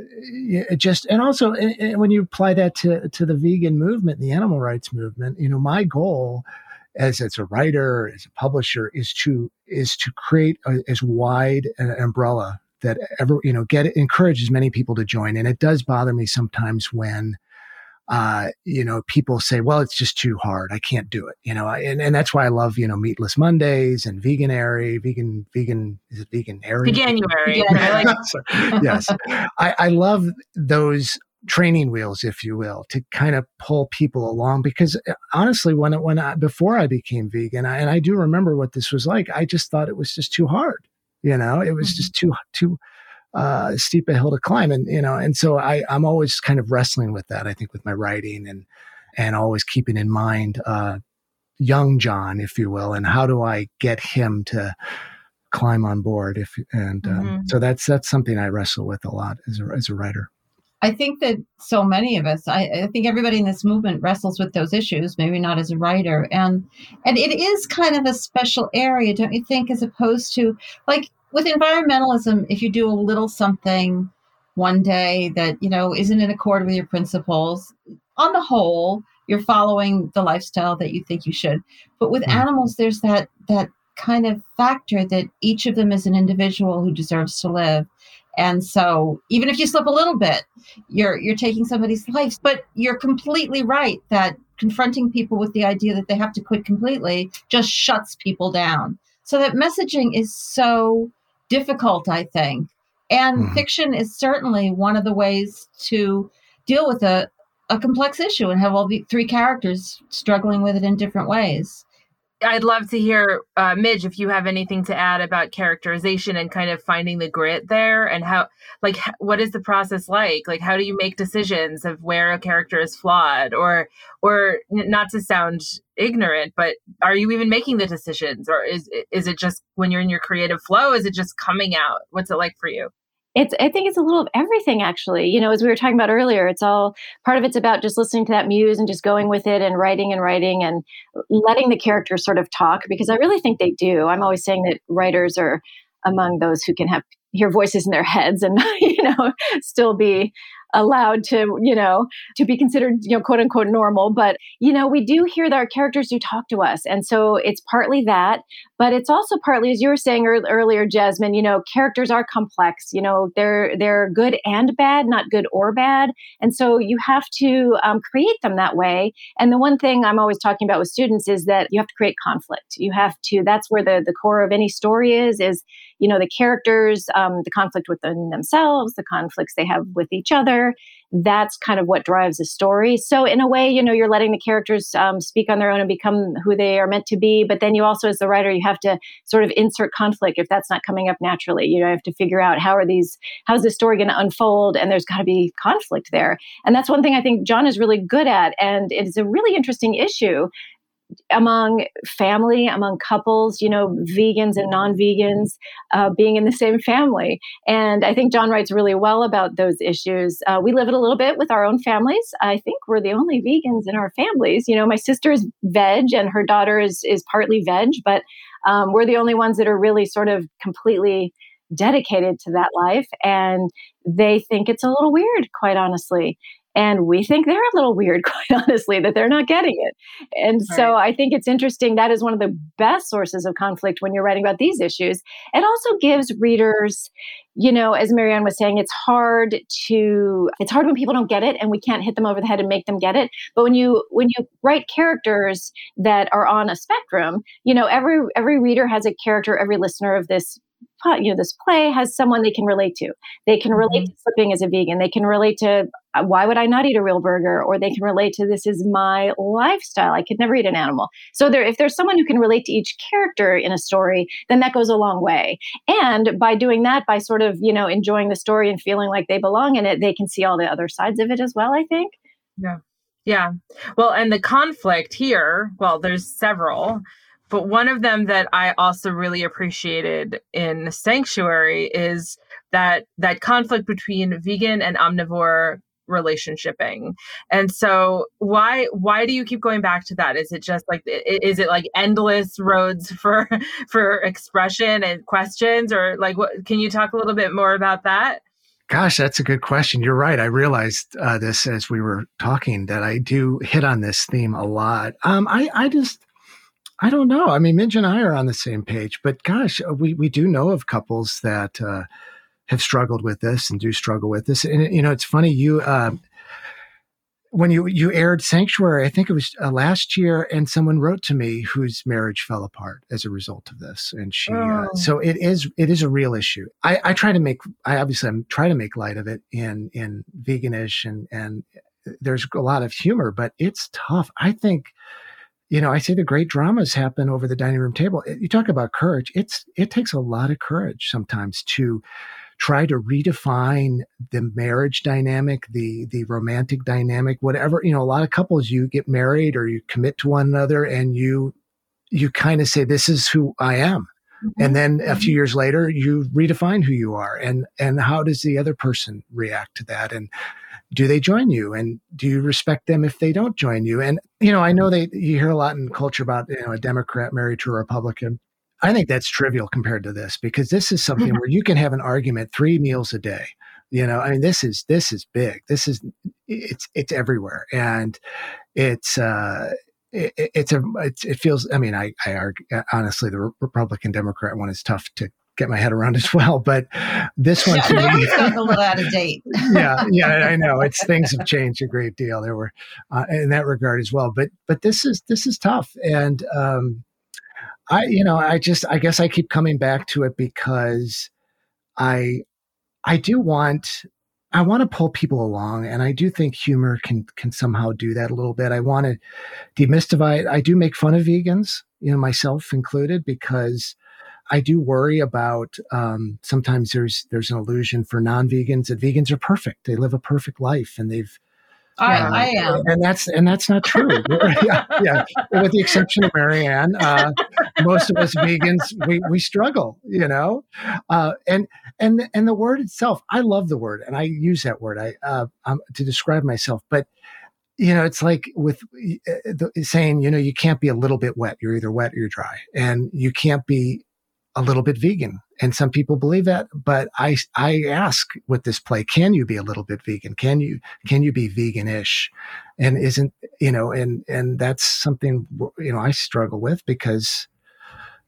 just and also when you apply that to to the vegan movement, the animal rights movement, you know, my goal as as a writer, as a publisher, is to is to create a, as wide an umbrella that ever you know get encourage as many people to join and it does bother me sometimes when uh, you know, people say, well, it's just too hard. I can't do it, you know, and, and that's why I love, you know, meatless Mondays and veganary, vegan, vegan, is it veganary? Veganuary. like- yes. I, I love those training wheels, if you will, to kind of pull people along because uh, honestly, when, when I, before I became vegan, I, and I do remember what this was like, I just thought it was just too hard. You know, it was mm-hmm. just too too uh, steep a hill to climb, and you know, and so I I'm always kind of wrestling with that. I think with my writing and and always keeping in mind uh, young John, if you will, and how do I get him to climb on board? If and um, mm-hmm. so that's that's something I wrestle with a lot as a as a writer. I think that so many of us, I, I, think everybody in this movement wrestles with those issues, maybe not as a writer. And and it is kind of a special area, don't you think, as opposed to like with environmentalism, if you do a little something one day that, you know, isn't in accord with your principles, on the whole, you're following the lifestyle that you think you should. But with mm. animals, there's that that kind of factor that each of them is an individual who deserves to live and so even if you slip a little bit, you're you're taking somebody's life. But you're completely right that confronting people with the idea that they have to quit completely just shuts people down. So that messaging is so difficult, I think. And mm-hmm. fiction is certainly one of the ways to deal with a, a complex issue and have all the three characters struggling with it in different ways. I'd love to hear, uh, Midge, if you have anything to add about characterization and kind of finding the grit there and how, like, what is the process like? Like, how do you make decisions of where a character is flawed or, or not to sound ignorant, but are you even making the decisions or is, is it just when you're in your creative flow? Is it just coming out? What's it like for you? It's i think it's a little of everything actually you know as we were talking about earlier it's all part of it's about just listening to that muse and just going with it and writing and writing and letting the characters sort of talk because i really think they do i'm always saying that writers are among those who can have hear voices in their heads and you know still be allowed to, you know, to be considered, you know, quote unquote normal. But, you know, we do hear that our characters do talk to us. And so it's partly that, but it's also partly, as you were saying earlier, Jasmine, you know, characters are complex, you know, they're, they're good and bad, not good or bad. And so you have to um, create them that way. And the one thing I'm always talking about with students is that you have to create conflict. You have to, that's where the, the core of any story is, is, you know, the characters, um, the conflict within themselves, the conflicts they have with each other that's kind of what drives the story. So in a way, you know, you're letting the characters um, speak on their own and become who they are meant to be. But then you also, as the writer, you have to sort of insert conflict if that's not coming up naturally. You know, you have to figure out how are these, how's the story going to unfold, and there's got to be conflict there. And that's one thing I think John is really good at, and it's a really interesting issue among family, among couples, you know, vegans and non vegans uh, being in the same family. And I think John writes really well about those issues. Uh, we live it a little bit with our own families. I think we're the only vegans in our families. You know, my sister is veg and her daughter is, is partly veg, but um, we're the only ones that are really sort of completely dedicated to that life. And they think it's a little weird, quite honestly. And we think they're a little weird, quite honestly, that they're not getting it. And right. so I think it's interesting. That is one of the best sources of conflict when you're writing about these issues. It also gives readers, you know, as Marianne was saying, it's hard to, it's hard when people don't get it and we can't hit them over the head and make them get it. But when you, when you write characters that are on a spectrum, you know, every, every reader has a character, every listener of this you know this play has someone they can relate to they can relate mm-hmm. to slipping as a vegan they can relate to Uh, why would i not eat a real burger? Or they can relate to this is my lifestyle. I could never eat an animal. So there if there's someone who can relate to each character in a story then that goes a long way. And by doing that by sort of you know enjoying the story and feeling like they belong in it they can see all the other sides of it as well i think. Yeah. Yeah. Well and the conflict here well there's several but one of them that I also really appreciated in Sanctuary is that that conflict between vegan and omnivore relationshiping and so why why do you keep going back to that is it just like is it like endless roads for for expression and questions or like what can you talk a little bit more about that Gosh, that's a good question. You're right. I realized uh, this as we were talking that I do hit on this theme a lot. Um, I, I just, I don't know. I mean, Midge and I are on the same page, but gosh, uh, we, we do know of couples that uh, have struggled with this and do struggle with this. And you know, it's funny. You uh, when you you aired Sanctuary, I think it was uh, last year, and someone wrote to me whose marriage fell apart as a result of this. And she, uh, oh. so it is it is a real issue. I, I try to make I obviously I'm trying to make light of it in in veganish and and there's a lot of humor, but it's tough. I think you know, I say the great dramas happen over the dining room table. You talk about courage. It's it takes a lot of courage sometimes to try to redefine the marriage dynamic, the the romantic dynamic, whatever. You know, a lot of couples you get married or you commit to one another and you you kind of say this is who I am. Mm-hmm. And then a few mm-hmm. years later you redefine who you are and and how does the other person react to that and do they join you and do you respect them if they don't join you and you know i know they you hear a lot in culture about you know a democrat married to a republican i think that's trivial compared to this because this is something mm-hmm. where you can have an argument three meals a day you know i mean this is this is big this is it's it's everywhere and it's uh it, it's a it's, it feels i mean i i argue honestly the republican democrat one is tough to get my head around as well. But this one, me, a little out of date. yeah, yeah, I know. It's things have changed a great deal. There were uh, in that regard as well. But but this is this is tough, and um, I you know I just I guess I keep coming back to it because I I do want I want to pull people along, and I do think humor can can somehow do that a little bit. I want to demystify it. I do make fun of vegans, you know, myself included, because I do worry about um, sometimes there's there's an illusion for non-vegans that vegans are perfect. They live a perfect life and they've I, uh, I am, and that's and that's not true. yeah, yeah, with the exception of Marianne, uh, most of us vegans we we struggle, you know, uh, and and and the word itself, I love the word, and I use that word. I uh, um, to describe myself, but you know, it's like with uh, saying, you know, you can't be a little bit wet. You're either wet or you're dry, and you can't be a little bit vegan. And some people believe that, but I, I ask with this play, can you be a little bit vegan? Can you, can you be veganish? And isn't, you know, and, and that's something, you know, I struggle with because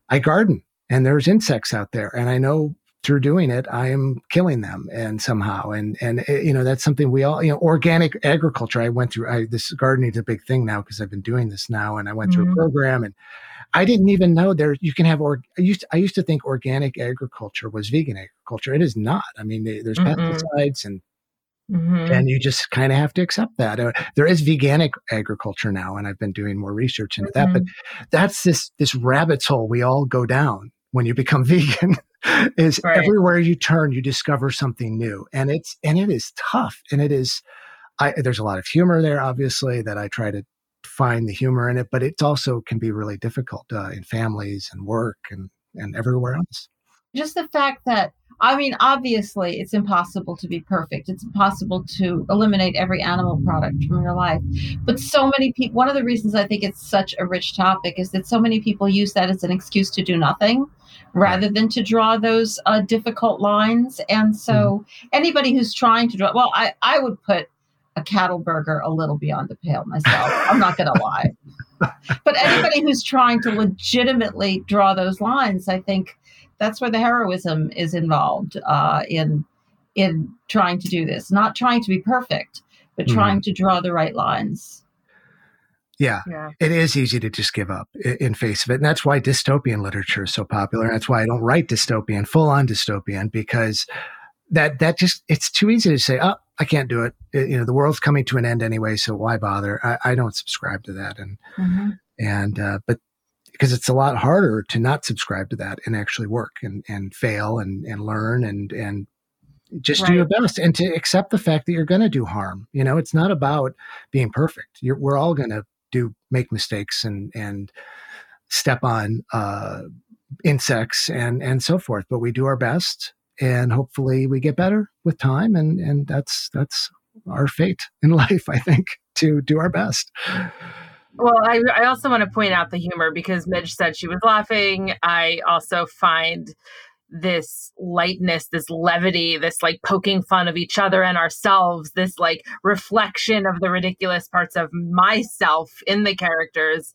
I garden and there's insects out there. And I know through doing it, I am killing them and somehow. And, and, eh, you know, that's something we all, you know, organic agriculture. I went through, I, this gardening is a big thing now because I've been doing this now and I went mm-hmm. through a mm-hmm. program and, I didn't even know there you can have or I used to, I used to think organic agriculture was vegan agriculture. It is not. I mean, there's mm-hmm. pesticides and Mm-hmm. And you just kind of have to accept that. Uh, there is veganic agriculture now, and I've been doing more research into mm-hmm. that. But that's this this rabbit's hole we all go down when you become vegan. is right. everywhere you turn, you discover something new, and it's and it is tough, and it is. I, there's a lot of humor there, obviously, that I try to find the humor in it, but it also can be really difficult uh, in families and work and, and everywhere else. Just the fact that, I mean, obviously it's impossible to be perfect. It's impossible to eliminate every animal product from your life. But so many people, one of the reasons I think it's such a rich topic is that so many people use that as an excuse to do nothing rather than to draw those uh, difficult lines. And so mm-hmm. anybody who's trying to draw, well, I, I would put a cattle burger a little beyond the pale myself. I'm not going to lie. But anybody who's trying to legitimately draw those lines, I think that's where the heroism is involved uh, in in trying to do this. Not trying to be perfect, but mm-hmm. trying to draw the right lines. Yeah, yeah, it is easy to just give up in face of it. And that's why dystopian literature is so popular. And That's why I don't write dystopian, full on dystopian, because that, that just, it's too easy to say, oh, I can't do it. it. You know, the world's coming to an end anyway. So why bother? I, I don't subscribe to that. And, mm-hmm. and, uh, but because it's a lot harder to not subscribe to that and actually work and, and fail and, and learn and, and just right. do your best and to accept the fact that you're going to do harm. You know, it's not about being perfect. You're, we're all going to do make mistakes and and step on uh, insects and and so forth. But we do our best, and hopefully we get better with time. And and that's that's our fate in life. I think to do our best. Well, I, I also want to point out the humor because Midge said she was laughing. I also find this lightness, this levity, this like poking fun of each other and ourselves, this like reflection of the ridiculous parts of myself in the characters,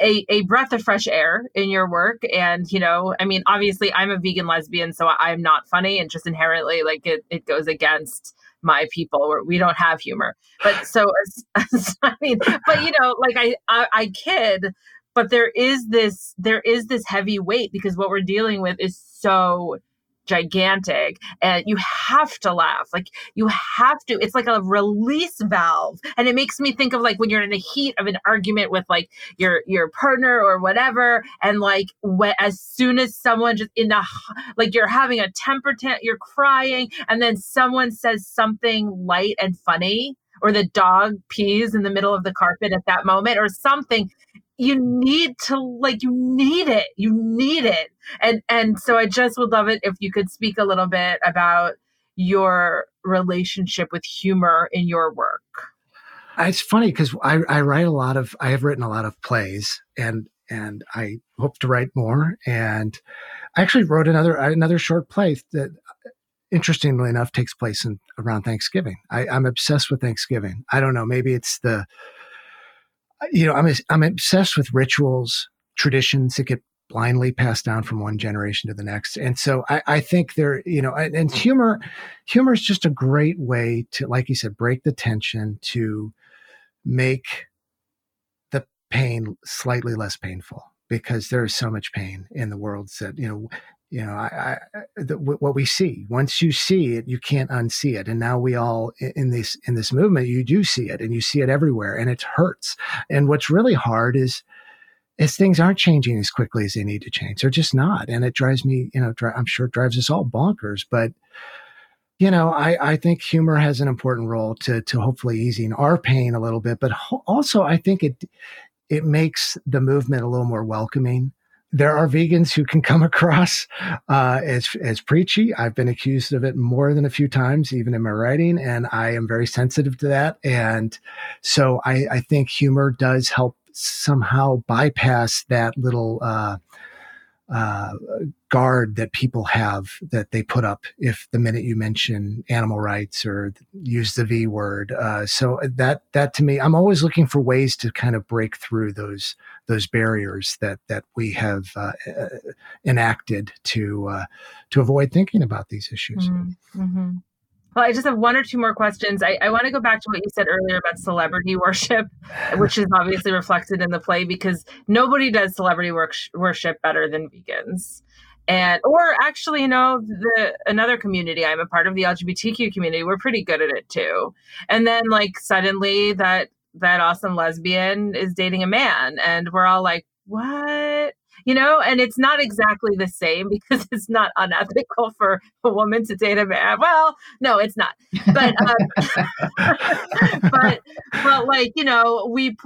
a, a breath of fresh air in your work. And, you know, I mean, obviously I'm a vegan lesbian, so I'm not funny and just inherently like it, it goes against my people where we don't have humor. But so, I mean, but you know, like I, I, I kid, but there is this there is this heavy weight because what we're dealing with is so gigantic and you have to laugh like you have to it's like a release valve and it makes me think of like when you're in the heat of an argument with like your your partner or whatever and like when, as soon as someone just in the like you're having a temper tantrum you're crying and then someone says something light and funny or the dog pees in the middle of the carpet at that moment or something you need to like you need it you need it. And and so i just would love it if you could speak a little bit about your relationship with humor in your work. Uh, it's funny because I, I write a lot of i have written a lot of plays and and i hope to write more. And i actually wrote another another short play that interestingly enough takes place in around thanksgiving. I, i'm obsessed with thanksgiving. I don't know maybe it's the you know, I'm I'm obsessed with rituals, traditions that get blindly passed down from one generation to the next. And so I, I think there, you know, and humor, humor is just a great way to, like you said, break the tension to make the pain slightly less painful because there is so much pain in the world that, you know, you know, I, I uh, the, what we see. Once you see it, you can't unsee it. And now we all in this in this movement, you do see it, and you see it everywhere, and it hurts. And what's really hard is is things aren't changing as quickly as they need to change. They're just not, and it drives me. You know, dri- I'm sure it drives us all bonkers. But you know, I, I think humor has an important role to to hopefully easing our pain a little bit, but ho- also I think it it makes the movement a little more welcoming there are vegans who can come across uh, as as preachy. I've been accused of it more than a few times, even in my writing, and I am very sensitive to that. And so I, I think humor does help somehow bypass that little uh, uh, guard that people have that they put up if the minute you mention animal rights or use the V word. Uh, so that that to me, I'm always looking for ways to kind of break through those those barriers that that we have uh, uh enacted to uh, to avoid thinking about these issues. Mm-hmm. mm-hmm. Well, I just have one or two more questions. I, I want to go back to what you said earlier about celebrity worship, which is obviously reflected in the play because nobody does celebrity work, worship better than vegans. And or actually, you know, the another community I'm a part of, the LGBTQ community, we're pretty good at it too. And then like suddenly that that awesome lesbian is dating a man and we're all like, "What?" You know, and it's not exactly the same because it's not unethical for a woman to date a man. Well, no, it's not. But um, but but like you know, we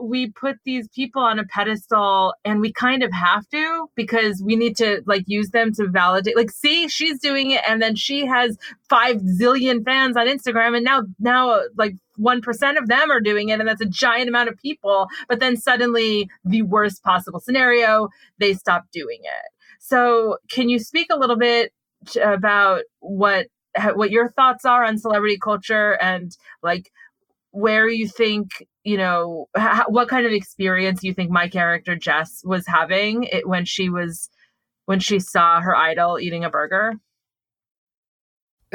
we put these people on a pedestal, and we kind of have to because we need to like use them to validate. Like, see, she's doing it, and then she has five zillion fans on Instagram, and now now like 1% of them are doing it and that's a giant amount of people but then suddenly the worst possible scenario they stop doing it so can you speak a little bit about what what your thoughts are on celebrity culture and like where you think you know what kind of experience you think my character Jess was having it when she was when she saw her idol eating a burger?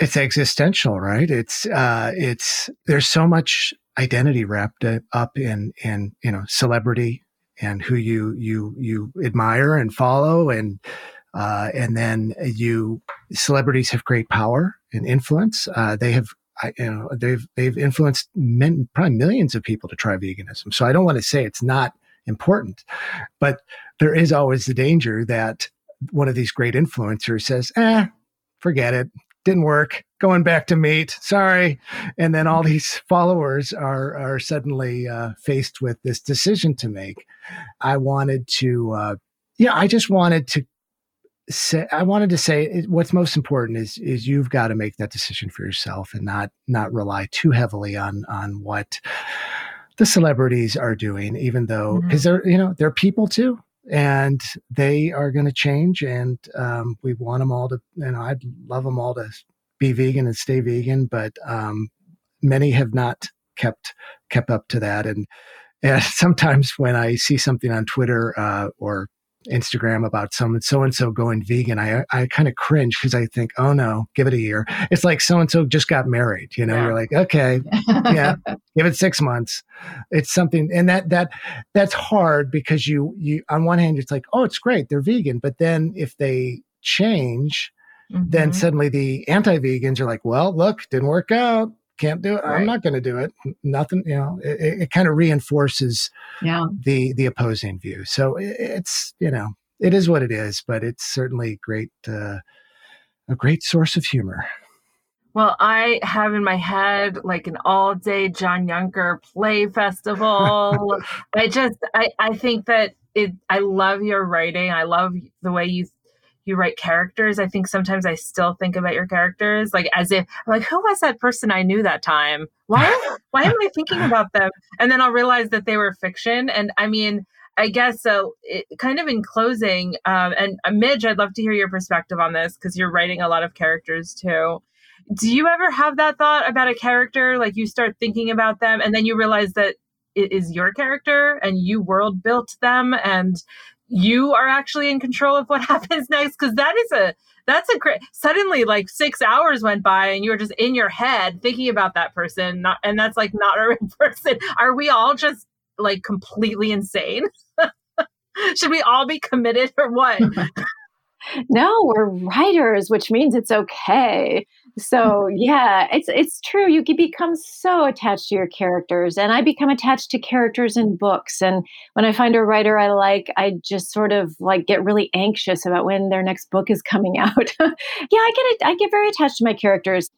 It's existential, right? It's uh, it's there's so much identity wrapped up in in you know celebrity and who you you you admire and follow and uh, and then you celebrities have great power and influence. Uh, they have I, you know they've they've influenced men, probably millions of people to try veganism. So I don't want to say it's not important, but there is always the danger that one of these great influencers says, "Eh, forget it didn't work going back to meat sorry. And then all these followers are are suddenly uh, faced with this decision to make. I wanted to uh, yeah i just wanted to say i wanted to say what's most important is is you've got to make that decision for yourself and not not rely too heavily on on what the celebrities are doing even though because mm-hmm. they're you know they're people too and they are going to change. And um, we want them all to, and I'd love them all to be vegan and stay vegan, but um, many have not kept kept up to that. And, and sometimes when I see something on Twitter uh, or Instagram about someone so and so going vegan, I I kind of cringe because I think, oh no, give it a year. It's like so and so just got married. You know, yeah. you're like, okay, yeah, give it six months. It's something, and that that that's hard because you you on one hand it's like, oh, it's great, they're vegan, but then if they change, mm-hmm. then suddenly the anti-vegans are like, well, look, didn't work out can't do it. Right. I'm not going to do it. Nothing, you know, it, it kind of reinforces yeah. the, the opposing view. So it's, you know, it is what it is, but it's certainly great, uh, a great source of humor. Well, I have in my head like an all day John Yunker play festival. I just, I, I think that it, I love your writing. I love the way you you write characters, I think sometimes I still think about your characters like as if like who was that person I knew that time? Why why am I thinking about them? And then I'll realize that they were fiction. And I mean, I guess so. It, kind of in closing, um, and uh, Midge, I'd love to hear your perspective on this because you're writing a lot of characters too. Do you ever have that thought about a character? Like you start thinking about them, and then you realize that it is your character and you world built them and you are actually in control of what happens next because that is a that's a great suddenly like six hours went by and you were just in your head thinking about that person not, and that's like not a real person. Are we all just like completely insane? Should we all be committed or what? No we're writers which means it's okay so yeah it's it's true you become so attached to your characters and i become attached to characters in books and when i find a writer i like i just sort of like get really anxious about when their next book is coming out. Yeah i get it i get very attached to my characters.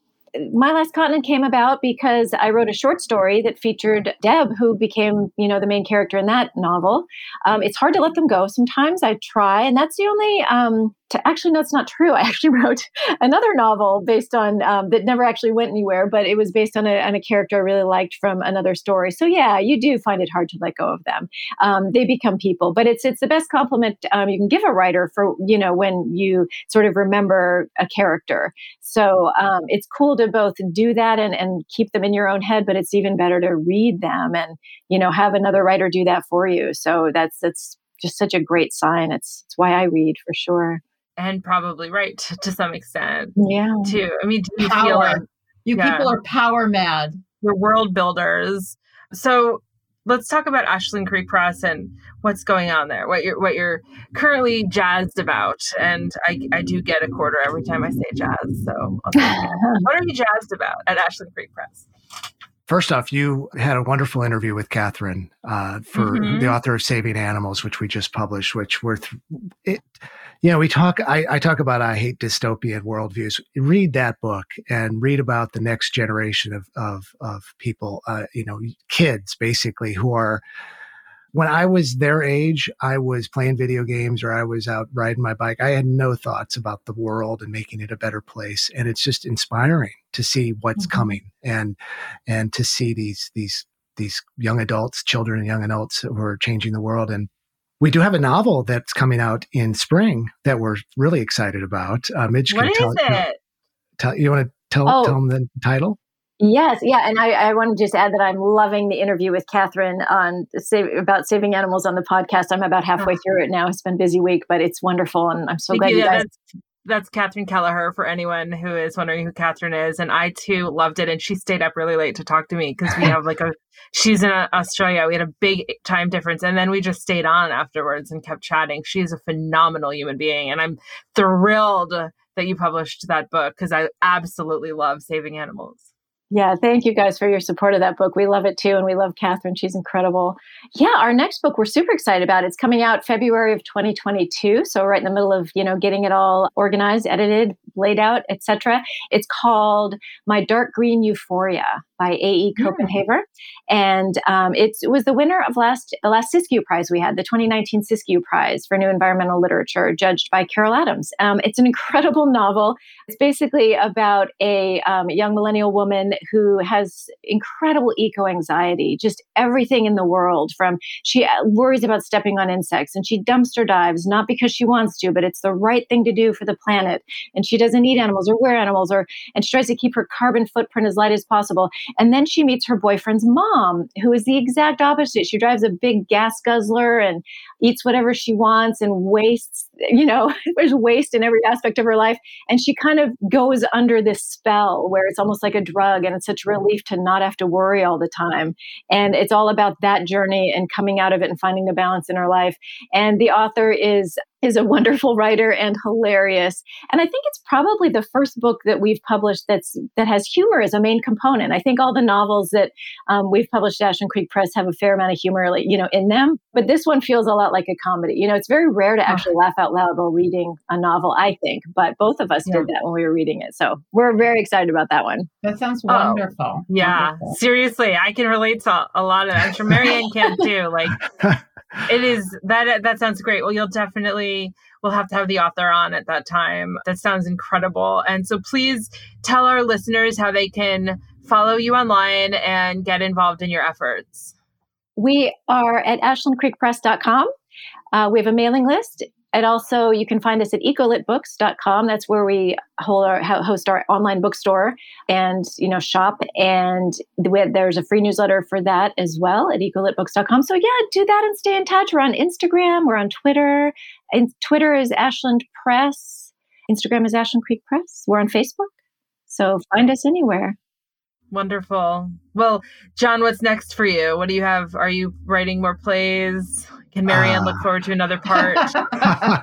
My last continent came about because i wrote a short story that featured deb who became you know the main character in that novel. Um, it's hard to let them go sometimes i try and that's the only um, to actually no it's not true. I actually wrote another novel based on um, that never actually went anywhere but it was based on a, on a character i really liked from another story. So yeah you do find it hard to let go of them. Um, they become people but it's it's the best compliment um, you can give a writer for you know when you sort of remember a character. So um, it's cool to both do that and, and keep them in your own head but it's even better to read them and you know have another writer do that for you. So that's that's just such a great sign. It's it's why i read for sure and probably right to some extent. Yeah. Too. I mean, do you power. feel like you yeah, people are power mad? You're world builders. So let's talk about Ashland Creek Press and what's going on there. What you're what you're currently jazzed about. And I I do get a quarter every time I say jazz. So what are you jazzed about at Ashland Creek Press? First off, you had a wonderful interview with Catherine uh, for mm-hmm. the author of Saving Animals, which we just published, which were th- it you know, we talk, I, I talk about I hate dystopian worldviews. Read that book and read about the next generation of, of, of people, uh, you know, kids basically who are, when I was their age, I was playing video games or I was out riding my bike. I had no thoughts about the world and making it a better place. And it's just inspiring to see what's mm-hmm. coming and, and to see these, these, these young adults, children and young adults who are changing the world. And we do have a novel that's coming out in spring that we're really excited about. Uh, Midge, what is tell, it? Tell, you want to tell, oh. tell them the title? Yes, yeah, and I, I want to just add that I'm loving the interview with Catherine on save, about saving animals on the podcast. I'm about halfway through it now. It's been a busy week, but it's wonderful, and I'm so Thank glad you. you Yeah, guys. That's, Catherine Kelleher for anyone who is wondering who Catherine is. And I too loved it. And she stayed up really late to talk to me because we have like a, she's in Australia. We had a big time difference. And then we just stayed on afterwards and kept chatting. She's a phenomenal human being. And I'm thrilled that you published that book because I absolutely love saving animals. Yeah, thank you guys for your support of that book. We love it too, and we love Catherine. She's incredible. Yeah, our next book we're super excited about. It's coming out February of 2022, so right in the middle of you know getting it all organized, edited, laid out, etc. It's called My Dark Green Euphoria by A.E. Copenhaver, and um, it was the winner of last the last Siskiyou Prize we had, the 2019 Siskiyou Prize for New Environmental Literature, judged by Carol Adams. Um, it's an incredible novel. It's basically about a um, young millennial woman who has incredible eco anxiety, just everything in the world. From she uh, worries about stepping on insects and she dumpster dives, not because she wants to, but it's the right thing to do for the planet. And she doesn't eat animals or wear animals, or and she tries to keep her carbon footprint as light as possible. And then she meets her boyfriend's mom, who is the exact opposite. She drives a big gas guzzler and eats whatever she wants and wastes, you know, there's waste in every aspect of her life. And she kind of goes under this spell where it's almost like a drug and it's such relief to not have to worry all the time. And it's all about that journey and coming out of it and finding the balance in her life. And the author is is a wonderful writer and hilarious. And I think it's probably the first book that we've published that's that has humor as a main component. I think all the novels that um, we've published at Ashland Creek Press have a fair amount of humor, like, you know, in them. But this one feels a lot like a comedy. You know, it's very rare to actually laugh out loud while reading a novel. I think, but both of us Yeah. did that when we were reading it, so we're very excited about that one. That sounds Oh, wonderful. Yeah, Wonderful. seriously, I can relate to a lot of that. I'm sure Mariann can too. Like it is that that sounds great. Well, you'll definitely we'll have to have the author on at that time. That sounds incredible. And so please tell our listeners how they can follow you online and get involved in your efforts. We are at ashlandcreekpress.com. Uh, we have a mailing list. And also, you can find us at ecolitbooks.com. That's where we our, host our online bookstore and you know shop. And there's a free newsletter for that as well at ecolitbooks.com. So yeah, do that and stay in touch. We're on Instagram. We're on Twitter. And Twitter is Ashland Press. Instagram is Ashland Creek Press. We're on Facebook. So find us anywhere. Wonderful. Well, John, what's next for you? What do you have? Are you writing more plays? Can Mariann look Uh, forward to another part? I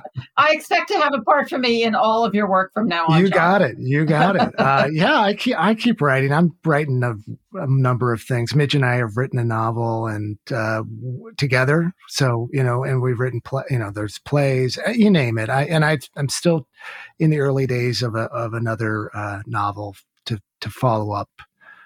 expect to have a part for me in all of your work from now on. you John. got it. You got it. Uh, yeah, I keep I keep writing. I'm writing a, a number of things. Midge and I have written a novel and uh, together. So you know, and we've written play. You know, there's plays. uh, You name it. I and I I'm still in the early days of a, of another uh, novel to to follow up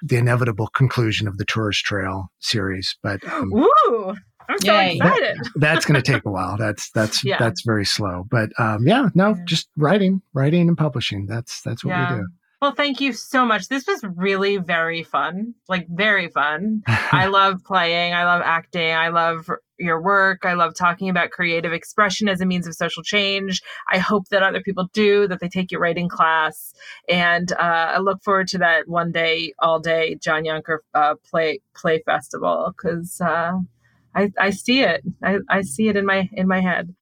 the inevitable conclusion of the Tourist Trail series. But um, Woo! I'm so Yay. excited. that's going to take a while. That's that's Yeah. that's very slow. But um, yeah, no, Yeah. just writing, writing and publishing. That's that's what Yeah. we do. Well, thank you so much. This was really very fun. Like very fun. I love playing. I love acting. I love your work. I love talking about creative expression as a means of social change. I hope that other people do, that they take your writing class. And uh, I look forward to that one day, all day John Yunker uh, play play festival because uh, I, I see it. I, I see it in my in my head.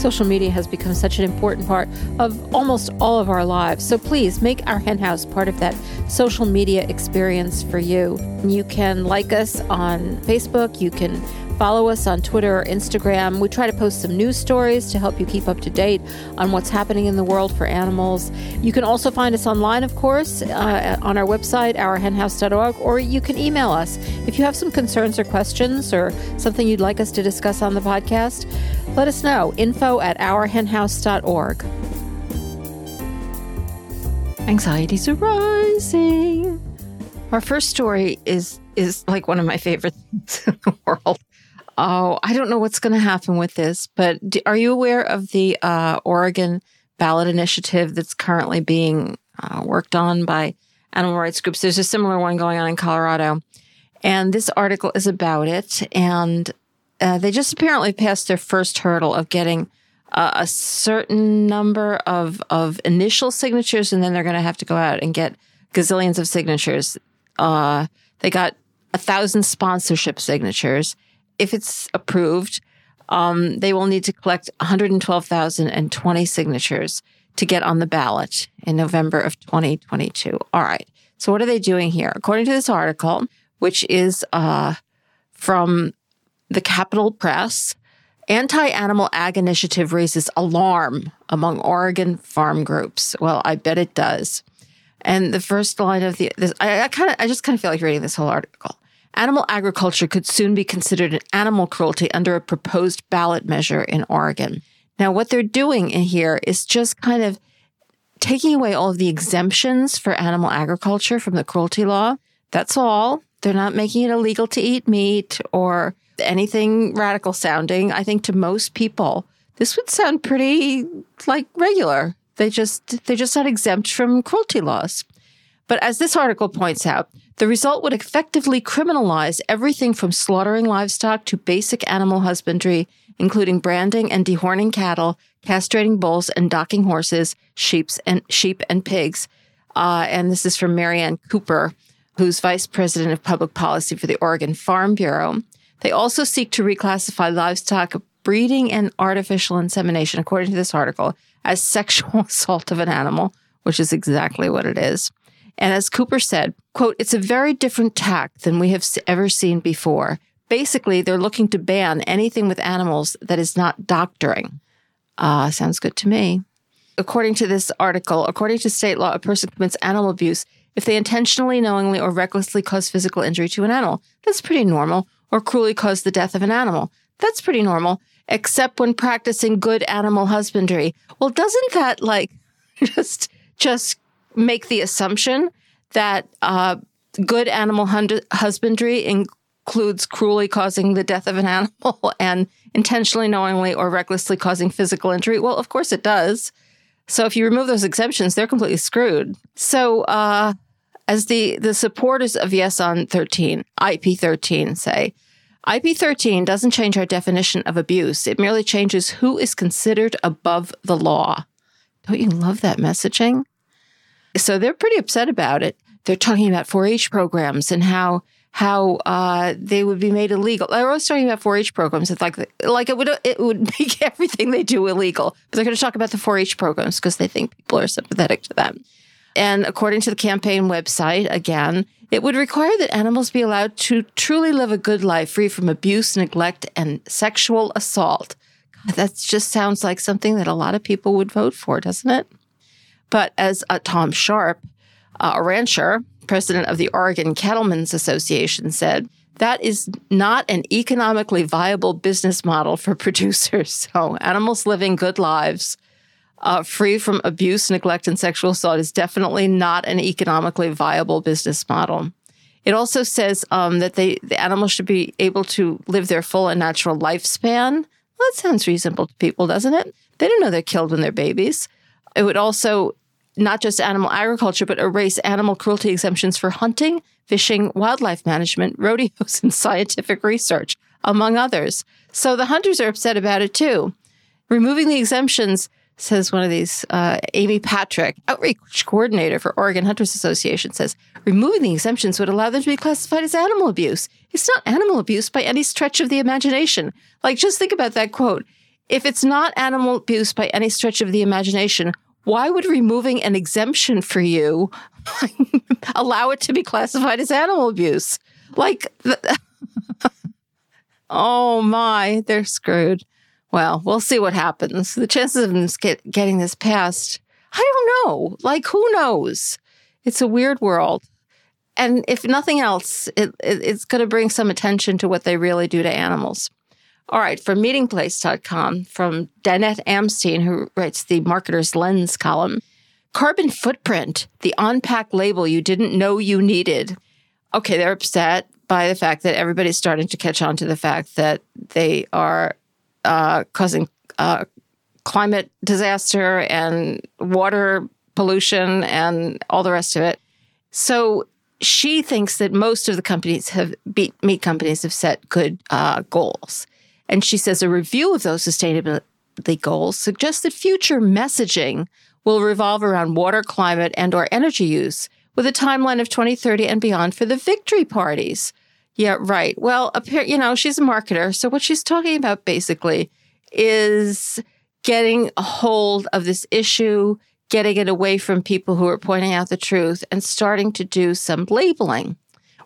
Social media has become such an important part of almost all of our lives. So please make our hen house part of that social media experience for you. You can like us on Facebook, you can follow us on Twitter or Instagram. We try to post some news stories to help you keep up to date on what's happening in the world for animals. You can also find us online, of course, uh, on our website, ourhenhouse.org, or you can email us if you have some concerns or questions or something you'd like us to discuss on the podcast. Let us know. Info at ourhenhouse.org. Anxieties are rising. Our first story is is like one of my favorite things in the world. Oh, I don't know what's going to happen with this, but do, are you aware of the uh, Oregon ballot initiative that's currently being uh, worked on by animal rights groups? There's a similar one going on in Colorado, and this article is about it. And uh, they just apparently passed their first hurdle of getting a certain number of of initial signatures, and then they're going to have to go out and get gazillions of signatures. Uh, they got a thousand sponsorship signatures. If it's approved, um, they will need to collect 112,020 signatures to get on the ballot in November of 2022. All right. So what are they doing here? According to this article, which is uh, from the Capital Press, Anti Animal Ag Initiative raises alarm among Oregon farm groups. Well, I bet it does. And the first line of the this, I, I kind of I just kind of feel like reading this whole article. Animal agriculture could soon be considered an animal cruelty under a proposed ballot measure in Oregon. Now, what they're doing in here is just kind of taking away all of the exemptions for animal agriculture from the cruelty law. That's all. They're not making it illegal to eat meat or anything radical sounding. I think to most people, this would sound pretty like regular. They just they're just not exempt from cruelty laws. But as this article points out, the result would effectively criminalize everything from slaughtering livestock to basic animal husbandry, including branding and dehorning cattle, castrating bulls and docking horses, sheep and sheep and pigs. Uh, and this is from Marianne Cooper, who's vice president of public policy for the Oregon Farm Bureau. They also seek to reclassify livestock breeding and artificial insemination, according to this article, as sexual assault of an animal, which is exactly what it is. And as Cooper said, quote, it's a very different tack than we have ever seen before. Basically, they're looking to ban anything with animals that is not doctoring. Ah, uh, sounds good to me. According to this article, according to state law, a person commits animal abuse if they intentionally, knowingly, or recklessly cause physical injury to an animal. That's pretty normal or cruelly cause the death of an animal. That's pretty normal, except when practicing good animal husbandry. Well, doesn't that like just just make the assumption that uh, good animal husbandry includes cruelly causing the death of an animal and intentionally, knowingly, or recklessly causing physical injury? Well, of course it does. So if you remove those exemptions, they're completely screwed. So uh, as the the supporters of Yes on 13, IP 13 say, IP 13 doesn't change our definition of abuse. It merely changes who is considered above the law. Don't you love that messaging? So they're pretty upset about it. They're talking about 4-H programs and how how uh, they would be made illegal. They're always talking about 4-H programs. It's like like it would it would make everything they do illegal. But they're going to talk about the 4-H programs because they think people are sympathetic to them. And according to the campaign website, again, it would require that animals be allowed to truly live a good life free from abuse, neglect, and sexual assault. God, that just sounds like something that a lot of people would vote for, doesn't it? But as uh, Tom Sharp, uh, a rancher, president of the Oregon Cattlemen's Association, said, that is not an economically viable business model for producers. So, animals living good lives uh, free from abuse, neglect, and sexual assault is definitely not an economically viable business model. It also says um, that they, the animals should be able to live their full and natural lifespan. Well, that sounds reasonable to people, doesn't it? They don't know they're killed when they're babies. It would also not just animal agriculture, but erase animal cruelty exemptions for hunting, fishing, wildlife management, rodeos, and scientific research, among others. So the hunters are upset about it too. Removing the exemptions says one of these, uh, Amy Patrick, outreach coordinator for Oregon Hunters Association, says removing the exemptions would allow them to be classified as animal abuse. It's not animal abuse by any stretch of the imagination. Like, just think about that quote. If it's not animal abuse by any stretch of the imagination, why would removing an exemption for you allow it to be classified as animal abuse? Like, oh my, they're screwed. Well, we'll see what happens. The chances of them get, getting this passed, I don't know. Like, who knows? It's a weird world. And if nothing else, it, it, it's going to bring some attention to what they really do to animals. All right, from meatingplace.com, from Danette Amstein, who writes the Marketer's Lens column Carbon footprint, the on-pack label you didn't know you needed. Okay, they're upset by the fact that everybody's starting to catch on to the fact that they are uh, causing uh, climate disaster and water pollution and all the rest of it. So she thinks that most of the companies have meat companies have set good uh, goals, and she says a review of those sustainability goals suggests that future messaging will revolve around water, climate, and or energy use with a timeline of 2030 and beyond for the victory parties. Yeah, right. Well, you know, she's a marketer, so what she's talking about basically is getting a hold of this issue, getting it away from people who are pointing out the truth and starting to do some labeling.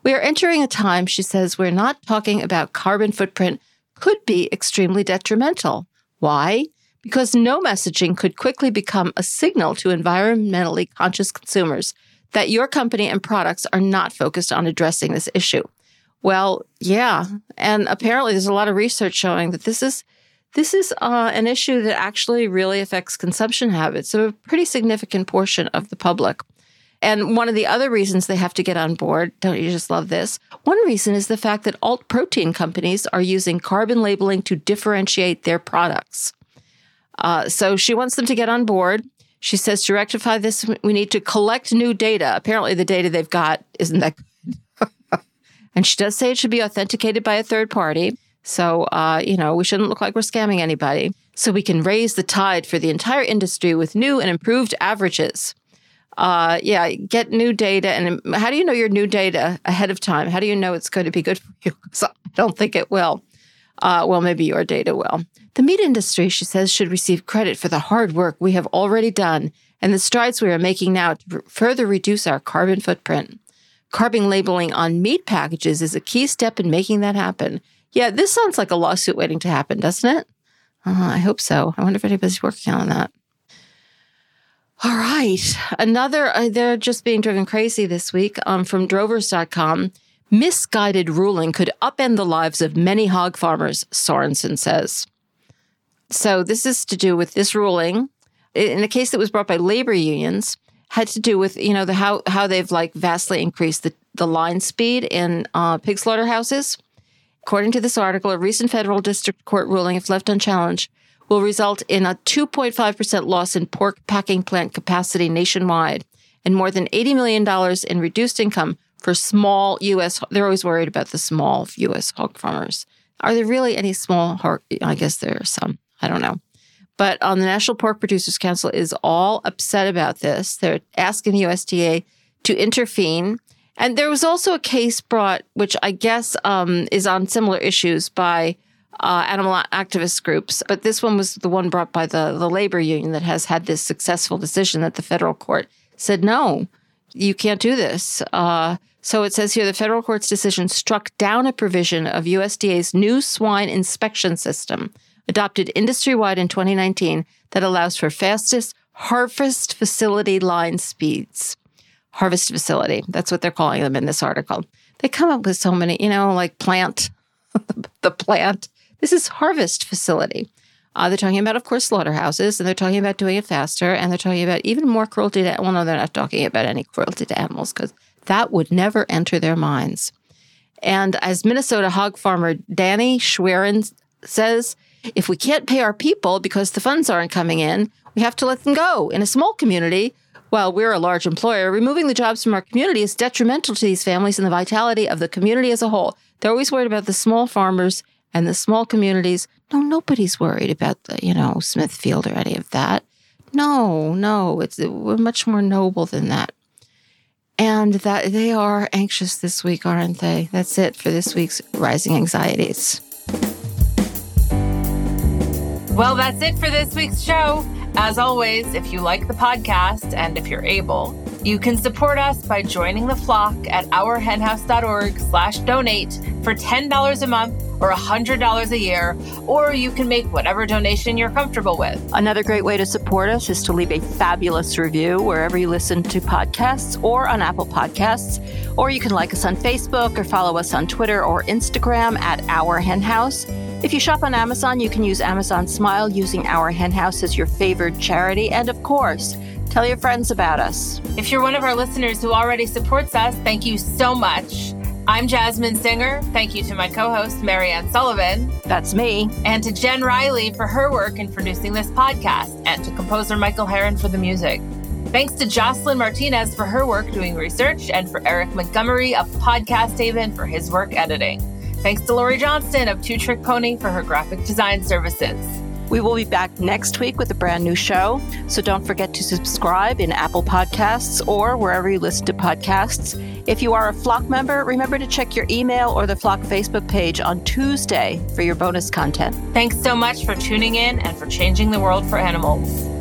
We are entering a time, she says, we're not talking about carbon footprint could be extremely detrimental. Why? Because no messaging could quickly become a signal to environmentally conscious consumers that your company and products are not focused on addressing this issue. Well, yeah, and apparently there's a lot of research showing that this is this is uh, an issue that actually really affects consumption habits of a pretty significant portion of the public. And one of the other reasons they have to get on board, don't you just love this? One reason is the fact that alt protein companies are using carbon labeling to differentiate their products. Uh, so she wants them to get on board. She says to rectify this, we need to collect new data. Apparently, the data they've got isn't that good. and she does say it should be authenticated by a third party. So, uh, you know, we shouldn't look like we're scamming anybody. So we can raise the tide for the entire industry with new and improved averages uh, yeah, get new data. And how do you know your new data ahead of time? How do you know it's going to be good for you? Because I don't think it will. Uh, well, maybe your data will. The meat industry, she says, should receive credit for the hard work we have already done and the strides we are making now to further reduce our carbon footprint. Carbon labeling on meat packages is a key step in making that happen. Yeah, this sounds like a lawsuit waiting to happen, doesn't it? Uh, I hope so. I wonder if anybody's working on that. All right. Another, uh, they're just being driven crazy this week um, from drovers.com. Misguided ruling could upend the lives of many hog farmers, Sorensen says. So, this is to do with this ruling in a case that was brought by labor unions, had to do with, you know, the how, how they've like vastly increased the, the line speed in uh, pig slaughterhouses. According to this article, a recent federal district court ruling, if left unchallenged, will result in a 2.5% loss in pork packing plant capacity nationwide and more than $80 million in reduced income for small U.S. They're always worried about the small U.S. hog farmers. Are there really any small hog? I guess there are some. I don't know. But um, the National Pork Producers Council is all upset about this. They're asking the USDA to intervene. And there was also a case brought, which I guess um, is on similar issues by uh, animal activist groups. But this one was the one brought by the, the labor union that has had this successful decision that the federal court said, no, you can't do this. Uh, so it says here the federal court's decision struck down a provision of USDA's new swine inspection system, adopted industry wide in 2019, that allows for fastest harvest facility line speeds. Harvest facility, that's what they're calling them in this article. They come up with so many, you know, like plant, the plant this is harvest facility. Uh, they're talking about, of course, slaughterhouses, and they're talking about doing it faster, and they're talking about even more cruelty to. Well, no, they're not talking about any cruelty to animals because that would never enter their minds. And as Minnesota hog farmer Danny Schwerin says, if we can't pay our people because the funds aren't coming in, we have to let them go. In a small community, while we're a large employer, removing the jobs from our community is detrimental to these families and the vitality of the community as a whole. They're always worried about the small farmers and the small communities. No, nobody's worried about the, you know, Smithfield or any of that. No, no, it's we're much more noble than that. And that they are anxious this week, aren't they? That's it for this week's Rising Anxieties. Well, that's it for this week's show. As always, if you like the podcast and if you're able, you can support us by joining the flock at ourhenhouse.org slash donate for $10 a month or $100 a year, or you can make whatever donation you're comfortable with. Another great way to support us is to leave a fabulous review wherever you listen to podcasts or on Apple Podcasts. Or you can like us on Facebook or follow us on Twitter or Instagram at Our Hen House. If you shop on Amazon, you can use Amazon Smile using Our Hen House as your favored charity. And of course, tell your friends about us. If you're one of our listeners who already supports us, thank you so much. I'm Jasmin Singer. Thank you to my co host, Mariann Sullivan. That's me. And to Jen Riley for her work in producing this podcast, and to composer Michael Heron for the music. Thanks to Jocelyn Martinez for her work doing research, and for Eric Montgomery of Podcast Haven for his work editing. Thanks to Lori Johnston of Two Trick Pony for her graphic design services. We will be back next week with a brand new show, so don't forget to subscribe in Apple Podcasts or wherever you listen to podcasts. If you are a Flock member, remember to check your email or the Flock Facebook page on Tuesday for your bonus content. Thanks so much for tuning in and for changing the world for animals.